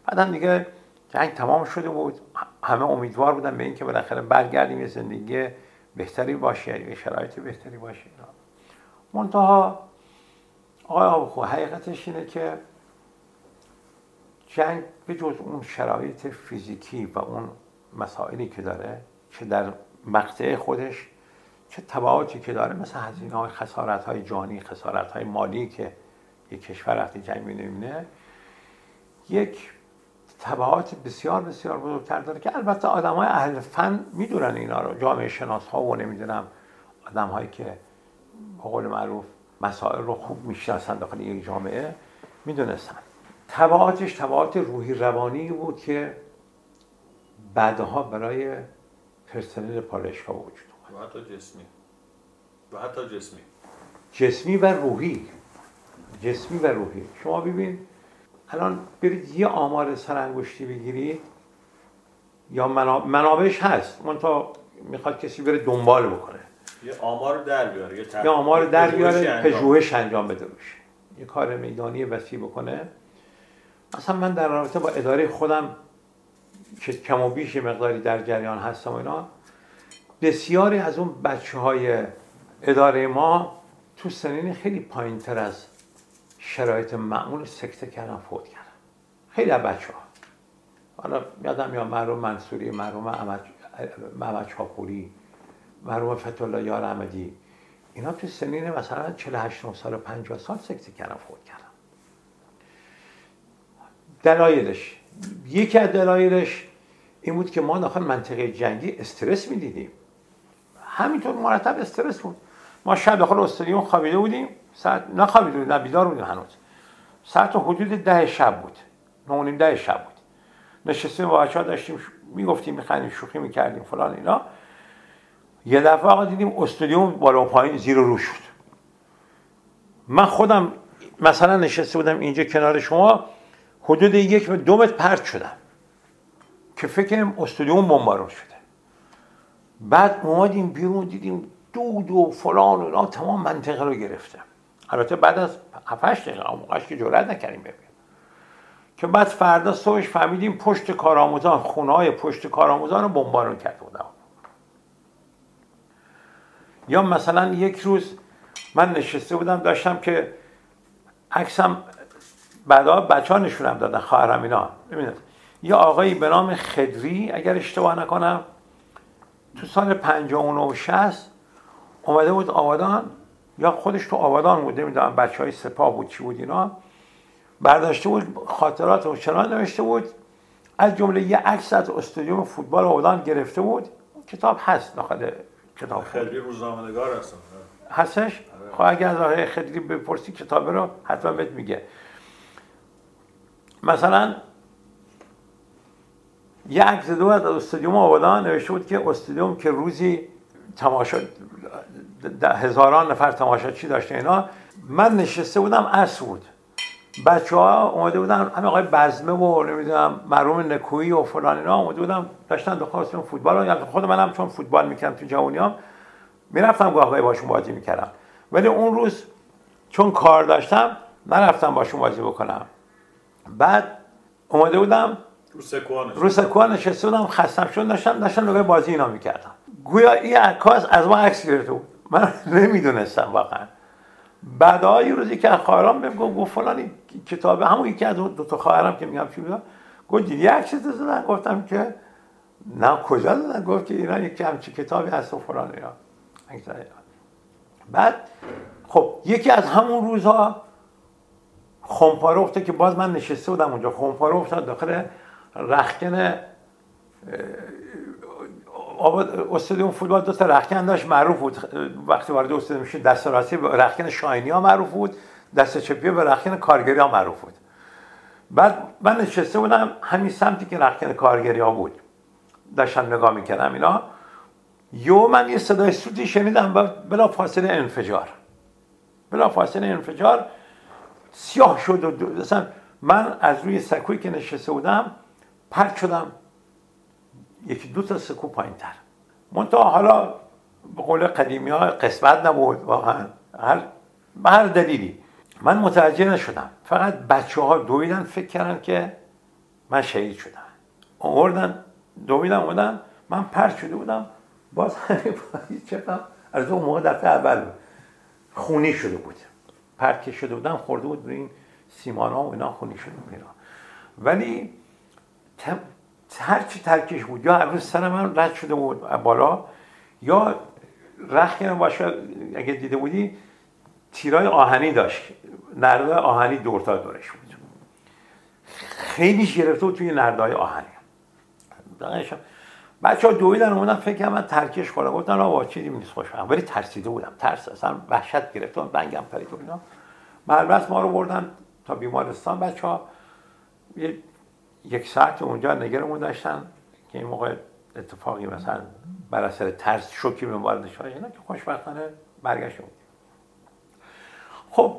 بعدم دیگه جنگ تمام شده بود. همه امیدوار بودن به اینکه بالاخره برگردیم یه زندگی بهتری باشه یه شرایط بهتری باشه. منتها آقای آبخو حقیقتش اینه که جنگ به جز اون شرایط فیزیکی و اون مسائلی که داره که در مقطع خودش چه تبعاتی که داره مثل هزینه های خسارت های جانی خسارت های مالی که یک کشور وقتی جنگ می‌بینه یک تبعات بسیار بسیار بزرگتر داره که البته آدم های اهل فن می‌دونن اینا رو. جامعه شناس ها و نمی‌دونم آدم هایی که به قول معروف مسائل رو خوب می‌شناسن داخل یک جامعه می‌دونستن. تبعاتش تبعات روحی روانی بود که بعدها برای پرسنل پالشگاه وجود و حتی جسمی. و حتی جسمی. جسمی و روحی. جسمی و روحی. شما ببین الان برید یه آمار سرانگشتی بگیرید. یا منابش هست. من تا می‌خواد کسی بره دنبال بکنه. یه آمار در بیاره یه, آمار در بیاره پژوهش انجام بده روش. یه کار میدانی وسیع بکنه. اصلا من در رابطه با اداره خودم که کم و بیش مقداری در جریان هستم و اینا بسیاری از اون بچه های اداره ما تو سنین خیلی پایین تر از شرایط معمول سکته کردن فوت کردن. خیلی از بچه ها حالا یادم یا مرحوم منصوری مرحوم محمد چاپوری مرحوم فتولا یار احمدی. اینا تو سنین مثلا 48 سال و 50 سال سکته کردن فوت کردن. دلایلش. یکی از دلایلش این بود که ما داخل منطقه جنگی استرس می‌دیدیم. همینطور مرتب استرس بود. ما شب داخل استادیوم خوابیده بودیم. ساعت نه خوابیده بودیم نه بیدار بودیم هنوز. ساعت حدود ده شب بود. نه ده شب بود. نشستیم با بچه ها داشتیم می‌گفتیم میخندیم شوخی می‌کردیم فلان اینا. یه دفعه آقا دیدیم استادیوم بالا و پایین زیر و رو شد. من خودم مثلا نشسته بودم اینجا کنار شما حدود یک دو متر پرت شدم. که فکرم استادیوم بمبارون شده. بعد اومدیم بیرون دیدیم دود و فلان و تمام منطقه رو گرفته البته بعد از 7 دقیقه موقعش که جرأت نکردیم ببینیم که بعد فردا صبحش فهمیدیم پشت کارآموزان خونه های پشت کارآموزان رو بمبارون کرده بودن. یا مثلا یک روز من نشسته بودم داشتم که عکسم بعدا بچه ها نشونم دادن خواهرم اینا. ببینید یه آقایی به نام خدری اگر اشتباه نکنم تو سال 59 و 60 اومده بود آبادان یا خودش تو آبادان بود نمی‌دونم بچه های سپاه بود چی بود اینا. برداشته بود خاطرات و چنان نوشته بود. از جمله یه عکس از استادیوم فوتبال آبادان گرفته بود. کتاب هست داخل کتاب خیلی روزنامه‌نگار هستم هستش؟ آره. خب اگر از آقای خدری بپرسی کتاب رو حتما بهت میگه. مثلا یه عکس دو از استادیوم آبادان نوشته بود که استادیوم که روزی تماشا هزاران نفر تماشاچی داشته اینا. من نشسته بودم اصر بود. بچه ها اومده بودن همه آقای بزمه و نمی‌دونم مرحوم نکویی و فلان اینا اومده بودم داشتن دو فوتبال یعنی خود منم چون فوتبال می‌کردم تو جوانیام می‌رفتم گاهی باشون بازی می‌کردم. ولی اون روز چون کار داشتم نرفتم باشون بازی بکنم. بعد اومده بودم رو سکوان رو نشسته بودم خستم شد. داشتم داشتم نگاه بازی اینا می‌کردم. گویا این عکاس از ما عکس گرفته بود. من نمی‌دونستم واقعا. بعد یه روزی که از خواهرام بهم گفت گفت فلانی کتابه همون یکی از دو تا خواهرام که میگم چی بودم گفت دیدی عکس زدن؟ گفتم که نه کجا دادن گفت که اینا یکی همچی کتابی هست و فلان بعد خب یکی از همون روزها خمپاره که باز من نشسته بودم اونجا. خمپاره افتاد داخل رخکن استادیوم فوتبال دو تا رخکن داشت معروف بود. وقتی وارد استادیوم میشه دست راستی به شاینی ها معروف بود دست چپی به رخکن کارگری ها معروف بود. بعد من نشسته بودم همین سمتی که رخکن کارگری ها بود. داشتم نگاه می‌کردم اینا. یو من یه صدای سوتی شنیدم و بلا فاصله انفجار. بلا فاصله انفجار سیاه شد و مثلا من از روی سکوی که نشسته بودم پرت شدم. یکی دو تا سکو پایین تر منتها حالا به قول قدیمی ها قسمت نبود واقعا. هر به هر دلیلی. من متوجه نشدم. فقط بچه ها دویدن فکر کردن که من شهید شدم. آوردن دویدم بودن من پرد شده بودم. باز چپم از اون موقع دفعه اول خونی شده بود. پرد شده بودم خورده بود به این سیمان ها و اینا خونی شده بود. ولی هرچی ترکش بود یا روز سر من رد شده بود بالا یا رخی باشه اگه دیده بودی تیرای آهنی داشت. نرده آهنی دورتا دورش بود. خیلی گرفته بود توی نردای آهنی. بچه ها دویدن اومدن فکر من ترکش خورم. گفتن آقا چیزی نیست خوشم ولی ترسیده بودم. ترس اصلا وحشت گرفته بنگم پرید اینا. مربس ما رو بردن تا بیمارستان. بچه ها یک ساعت اونجا نگرمون داشتن که این موقع اتفاقی مثلا بر اثر ترس شوکی به وارد شده اینا که خوشبختانه برگشت خب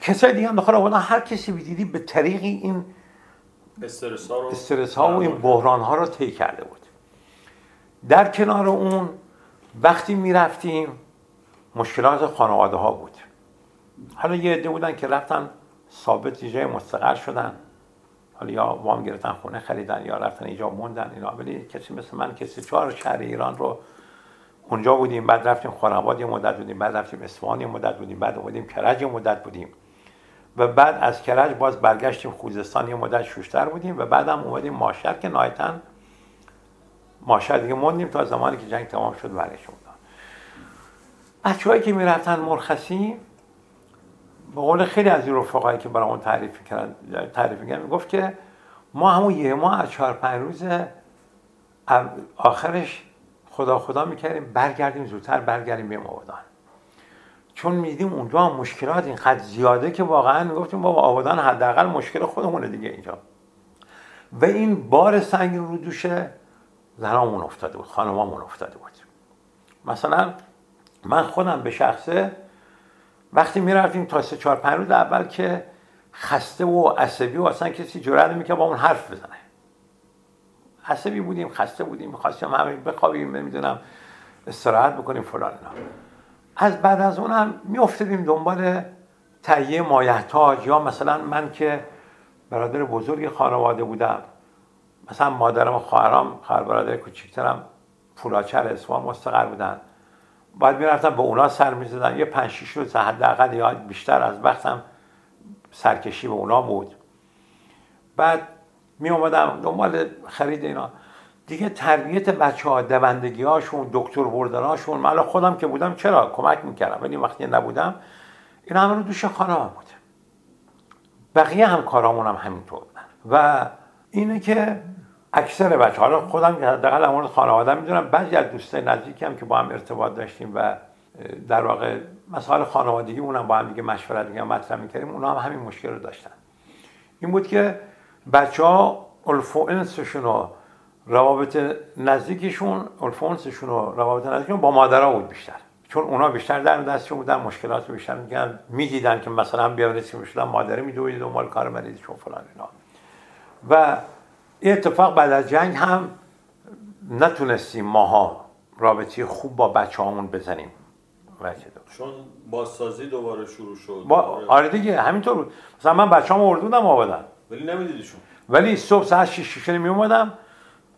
کسای دیگه هم داخل هر کسی دیدی به طریقی این استرس ها, رو استرس ها و این بحران ها رو طی کرده بود. در کنار اون وقتی می‌رفتیم مشکلات خانواده ها بود. حالا یه عده بودن که رفتن ثابت جای مستقر شدن. حالا یا وام گرفتن خونه خریدن یا رفتن اینجا موندن اینا. ولی کسی مثل من کسی چهار شهر ایران رو اونجا بودیم بعد رفتیم خانواد یه مدت بودیم بعد رفتیم اصفهان یه مدت بودیم بعد اومدیم کرج یه مدت بودیم. و بعد از کرج باز برگشتیم خوزستان یه مدت شوشتر بودیم و بعدم اومدیم ماشر که نایتن ماشر دیگه موندیم تا زمانی که جنگ تمام شد برگشتیم بچه‌هایی که می‌رفتن مرخصی به قول خیلی از این رفقایی که برای اون تعریف کردن تعریف کردن گفت که ما همون یه ماه از چهار پنج روز آخرش خدا خدا می‌کردیم برگردیم زودتر برگردیم به آبادان. چون میدیم اونجا هم مشکلات اینقدر زیاده که واقعا می‌گفتیم بابا آبادان حداقل مشکل خودمونه دیگه اینجا. و این بار سنگین رو دوشه زنامون افتاده بود خانمامون افتاده بود. مثلا من خودم به شخصه وقتی می‌رفتیم تا سه چهار پنج روز اول که خسته و عصبی و اصلا کسی جرأت نمی‌کنه با اون حرف بزنه. عصبی بودیم خسته بودیم می‌خواستیم همه بخوابیم نمی‌دونم استراحت بکنیم فلان اینا. از بعد از اونم میافتادیم دنبال تهیه مایحتاج یا مثلا من که برادر بزرگ خانواده بودم. مثلا مادرم و خواهرام خواهر برادر کوچیکترم پولاچر اسوان مستقر بودن. باید می‌رفتم به اونا سر می‌زدن یه پنج شیش روز حداقل یا بیشتر از وقتم سرکشی به اونا بود. بعد می اومدم دنبال خرید اینا. دیگه تربیت بچه ها دوندگی هاشون دکتر بردن هاشون من خودم که بودم چرا کمک می‌کردم ولی وقتی نبودم این همه رو دوش خانه بود. بقیه هم کارامون هم همینطور. بودن و اینه که اکثر بچه حالا خودم که حداقل مورد خانواده می‌دونم. بعضی از دوستای نزدیکم که با هم ارتباط داشتیم و در واقع مسائل خانوادگی اونم با هم دیگه مشورت میگم مطرح می‌کردیم اونا هم همین مشکل رو داشتن. این بود که بچه ها الفونسشون و روابط نزدیکشون الفونسشون و روابط نزدیکشون با مادرها بود بیشتر. چون اونا بیشتر در دستشون بودن مشکلات بیشتر میگن می‌دیدن که مثلا بیارنسی می‌شدن مادره میدوید دنبال کار مریضشون فلان اینا. و این اتفاق بعد از جنگ هم نتونستیم ماها رابطه خوب با بچه همون بزنیم چون بازسازی دوباره شروع شد. با... آره دیگه همینطور. بود مثلا من بچه هم اردودم آبادن ولی نمیدیدیشون ولی صبح ساعت 6 6 می اومدم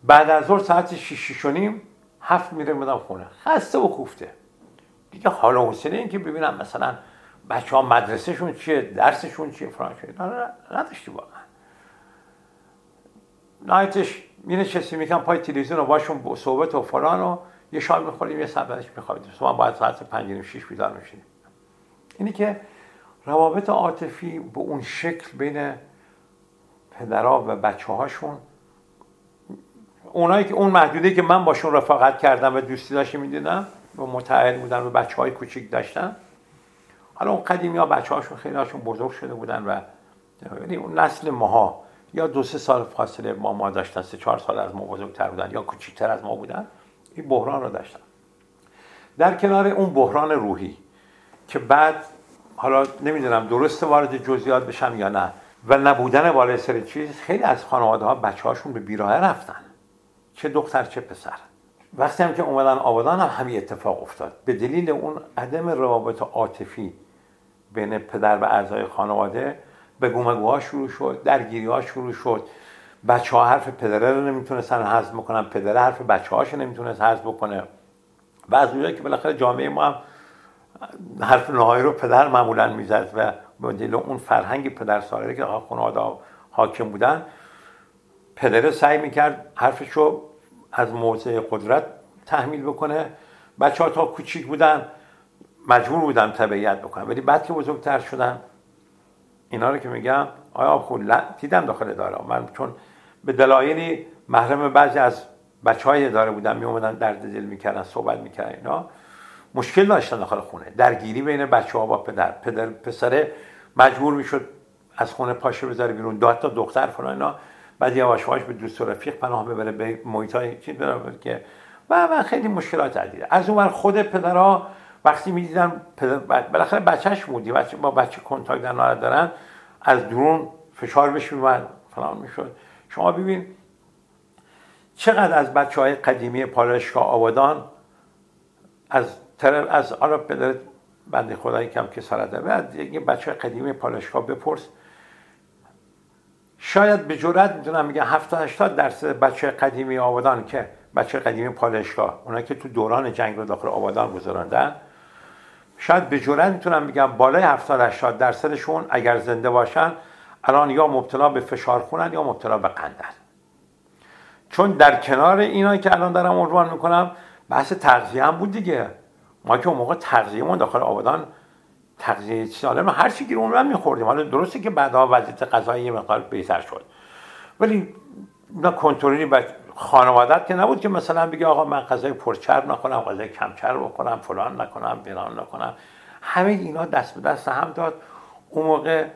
بعد از ظهر ساعت 6 6 نیم هفت میره میدم خونه. خسته و کوفته. دیگه حال و حوصله این که ببینم مثلا بچه ها مدرسهشون چیه درسشون چیه فلان نداشتی واقعا. نایتش می نشستیم می‌کنم پای تلویزیون و باشون صحبت و فلان و یه شام می‌خوریم یه سبتش میخوابیم. ما باید ساعت پنج شیش بیدار میشیم اینی که روابط عاطفی به اون شکل بین پدرها و بچه هاشون اونایی که اون محدوده که من باشون رفاقت کردم و دوستی داشتی می‌دیدم و متعهد بودن و بچه های کوچیک داشتن. حالا اون قدیمی ها بچه هاشون خیلی هاشون بزرگ شده بودن و یعنی اون نسل ماها یا دو سه سال فاصله ما ما داشتن سه چهار سال از ما بزرگتر بودن یا کوچیکتر از ما بودن این بحران رو داشتن. در کنار اون بحران روحی که بعد حالا نمی‌دونم درست وارد جزئیات بشم یا نه و نبودن بالای سر چیز خیلی از خانواده ها بچه هاشون به بیراه رفتن چه دختر چه پسر. وقتی هم که اومدن آبادان هم همین اتفاق افتاد. به دلیل اون عدم روابط عاطفی بین پدر و اعضای خانواده به گومگوها شروع شد درگیری ها شروع شد. بچه ها حرف پدره رو نمی‌تونستن حذف بکنن پدره حرف بچه هاش نمی‌تونست حذف بکنه. و از اونجایی که بالاخره جامعه ما هم حرف نهایی رو پدر معمولا می‌زد و دلیل اون فرهنگ پدر سالاری که خانواده حاکم بودن پدر سعی می‌کرد حرفش رو از موضع قدرت تحمیل بکنه. بچه ها تا کوچیک بودن مجبور بودن تبعیت بکنن. ولی بعد که بزرگتر شدن اینا رو که میگم آیا خود دیدم داخل اداره. من چون به دلایلی محرم بعضی از بچه های اداره بودن می اومدن درد دل می‌کردن صحبت می‌کردن اینا. مشکل داشتن داخل خونه. درگیری بین بچه ها با پدر. پدر پسره مجبور می‌شد از خونه پاشه بذاره بیرون. دو تا دختر فلان اینا. بعد یواش یواش به دوست و رفیق پناه ببره به محیط های که و خیلی مشکلات عدیده. از اون خود پدرها وقتی می‌دیدن بالاخره بچهش بودی بچه با بچه کنتاکت در دارن از درون فشار بهش میومد فلان می‌شد. شما ببین چقدر از بچه های قدیمی پالایشگاه آبادان از طرف از آرا پدر بنده خدایی کم که سرده بعد یه بچه قدیمی پالایشگاه بپرس. شاید به جرات می‌تونم میگم 70 80 درصد بچه قدیمی آبادان که بچه قدیمی پالایشگاه اونایی که تو دوران جنگ رو داخل آبادان گذراندن شاید به جرات می‌تونم بگم بالای 70 80 درصدشون اگر زنده باشن الان یا مبتلا به فشار خونن یا مبتلا به قندن. چون در کنار اینا که الان دارم عنوان می‌کنم بحث تغذیه هم بود دیگه. ما که اون موقع تغذیه‌مون داخل آبادان تغذیه سالم هر چی گیر اون میخوردیم. حالا درسته که بعدها وضعیت غذایی یه مقدار بهتر شد. ولی نه کنترلی خانوادت که نبود که مثلا بگه آقا من غذای پرچرب نکنم غذای کمچرب بکنم فلان نکنم فلان نکنم. همه اینا دست به دست هم داد. اون موقع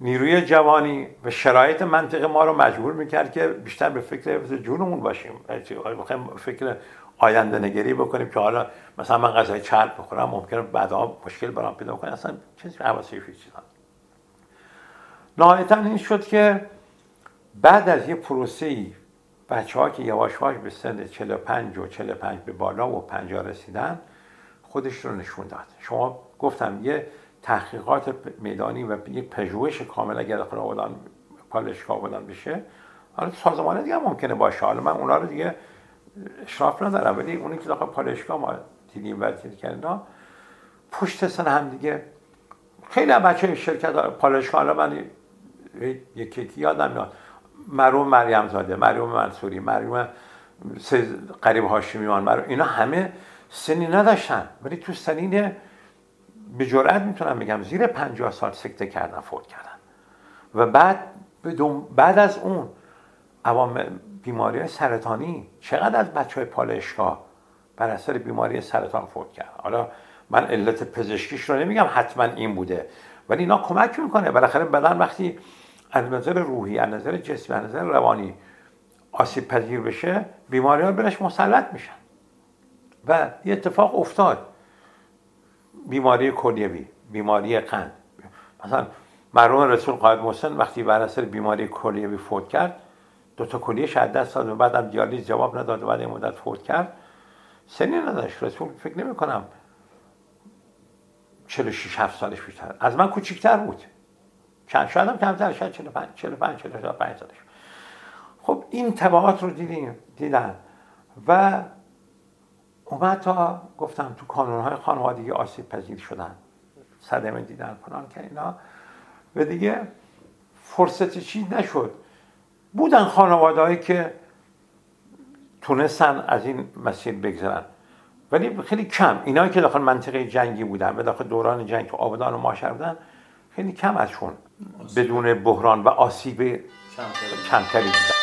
نیروی جوانی و شرایط منطقه ما رو مجبور می‌کرد که بیشتر به فکر جونمون باشیم. فکر آینده نگری بکنیم که حالا مثلا من غذای چرب بخورم ممکنه بعدا مشکل برام پیدا کنه. اصلا چیزی حواسش چیزا نهایتا این شد که بعد از یه پروسه بچه ها که یواش به سن 45 و 45 به بالا و 50 رسیدن خودش رو نشون داد. شما گفتم یه تحقیقات میدانی و یک پژوهش کامل اگر آبادان پالشگاه آبادان بشه حالا سازمان دیگه ممکنه باشه. حالا من اونا رو دیگه اشراف ندارم ولی اونی که داخل پالشگاه ما دیدیم و کردن پشت سن هم دیگه خیلی بچه شرکت پالشگاه حالا من یکی یادم میاد. مرحوم مریم زاده مرحوم منصوری مرحوم قریب هاشمیان مرحوم اینا همه سنی نداشتن. ولی تو سنین به جرأت می‌تونم بگم زیر 50 سال سکته کردن فوت کردن. و بعد بعد از اون عوام بیماری سرطانی چقدر از بچه های پالشگاه بر اثر بیماری سرطان فوت کرد حالا من علت پزشکیش رو نمیگم حتما این بوده. ولی اینا کمک می‌کنه. بالاخره بدن وقتی از نظر روحی از نظر جسمی از نظر روانی آسیب پذیر بشه بیماری ها برش مسلط میشن. و یه اتفاق افتاد. بیماری کلیوی بیماری قند. مثلا مرحوم رسول قائد محسن وقتی بر اثر بیماری کلیوی فوت کرد دو تا کلیه شد دست داد و بعدم دیالیز جواب نداد و بعد این مدت فوت کرد. سنی نداشت. رسول فکر نمی کنم 46 7 سالش بیشتر. از من کوچیکتر بود. چند شاید هم کمتر شاید 45 45 45 سالش. خب این تبعات رو دیدیم دیدن. و اومد تا گفتم تو کانونهای خانوادگی آسیب پذیر شدن. صدمه دیدن کنان که اینا. و دیگه فرصت چیز نشد. بودن خانواده که تونستن از این مسیر بگذرن. ولی خیلی کم. اینا که داخل منطقه جنگی بودن و داخل دوران جنگ تو آبادان و ماشر بودن خیلی کم ازشون. بدون بحران و آسیب کمتری.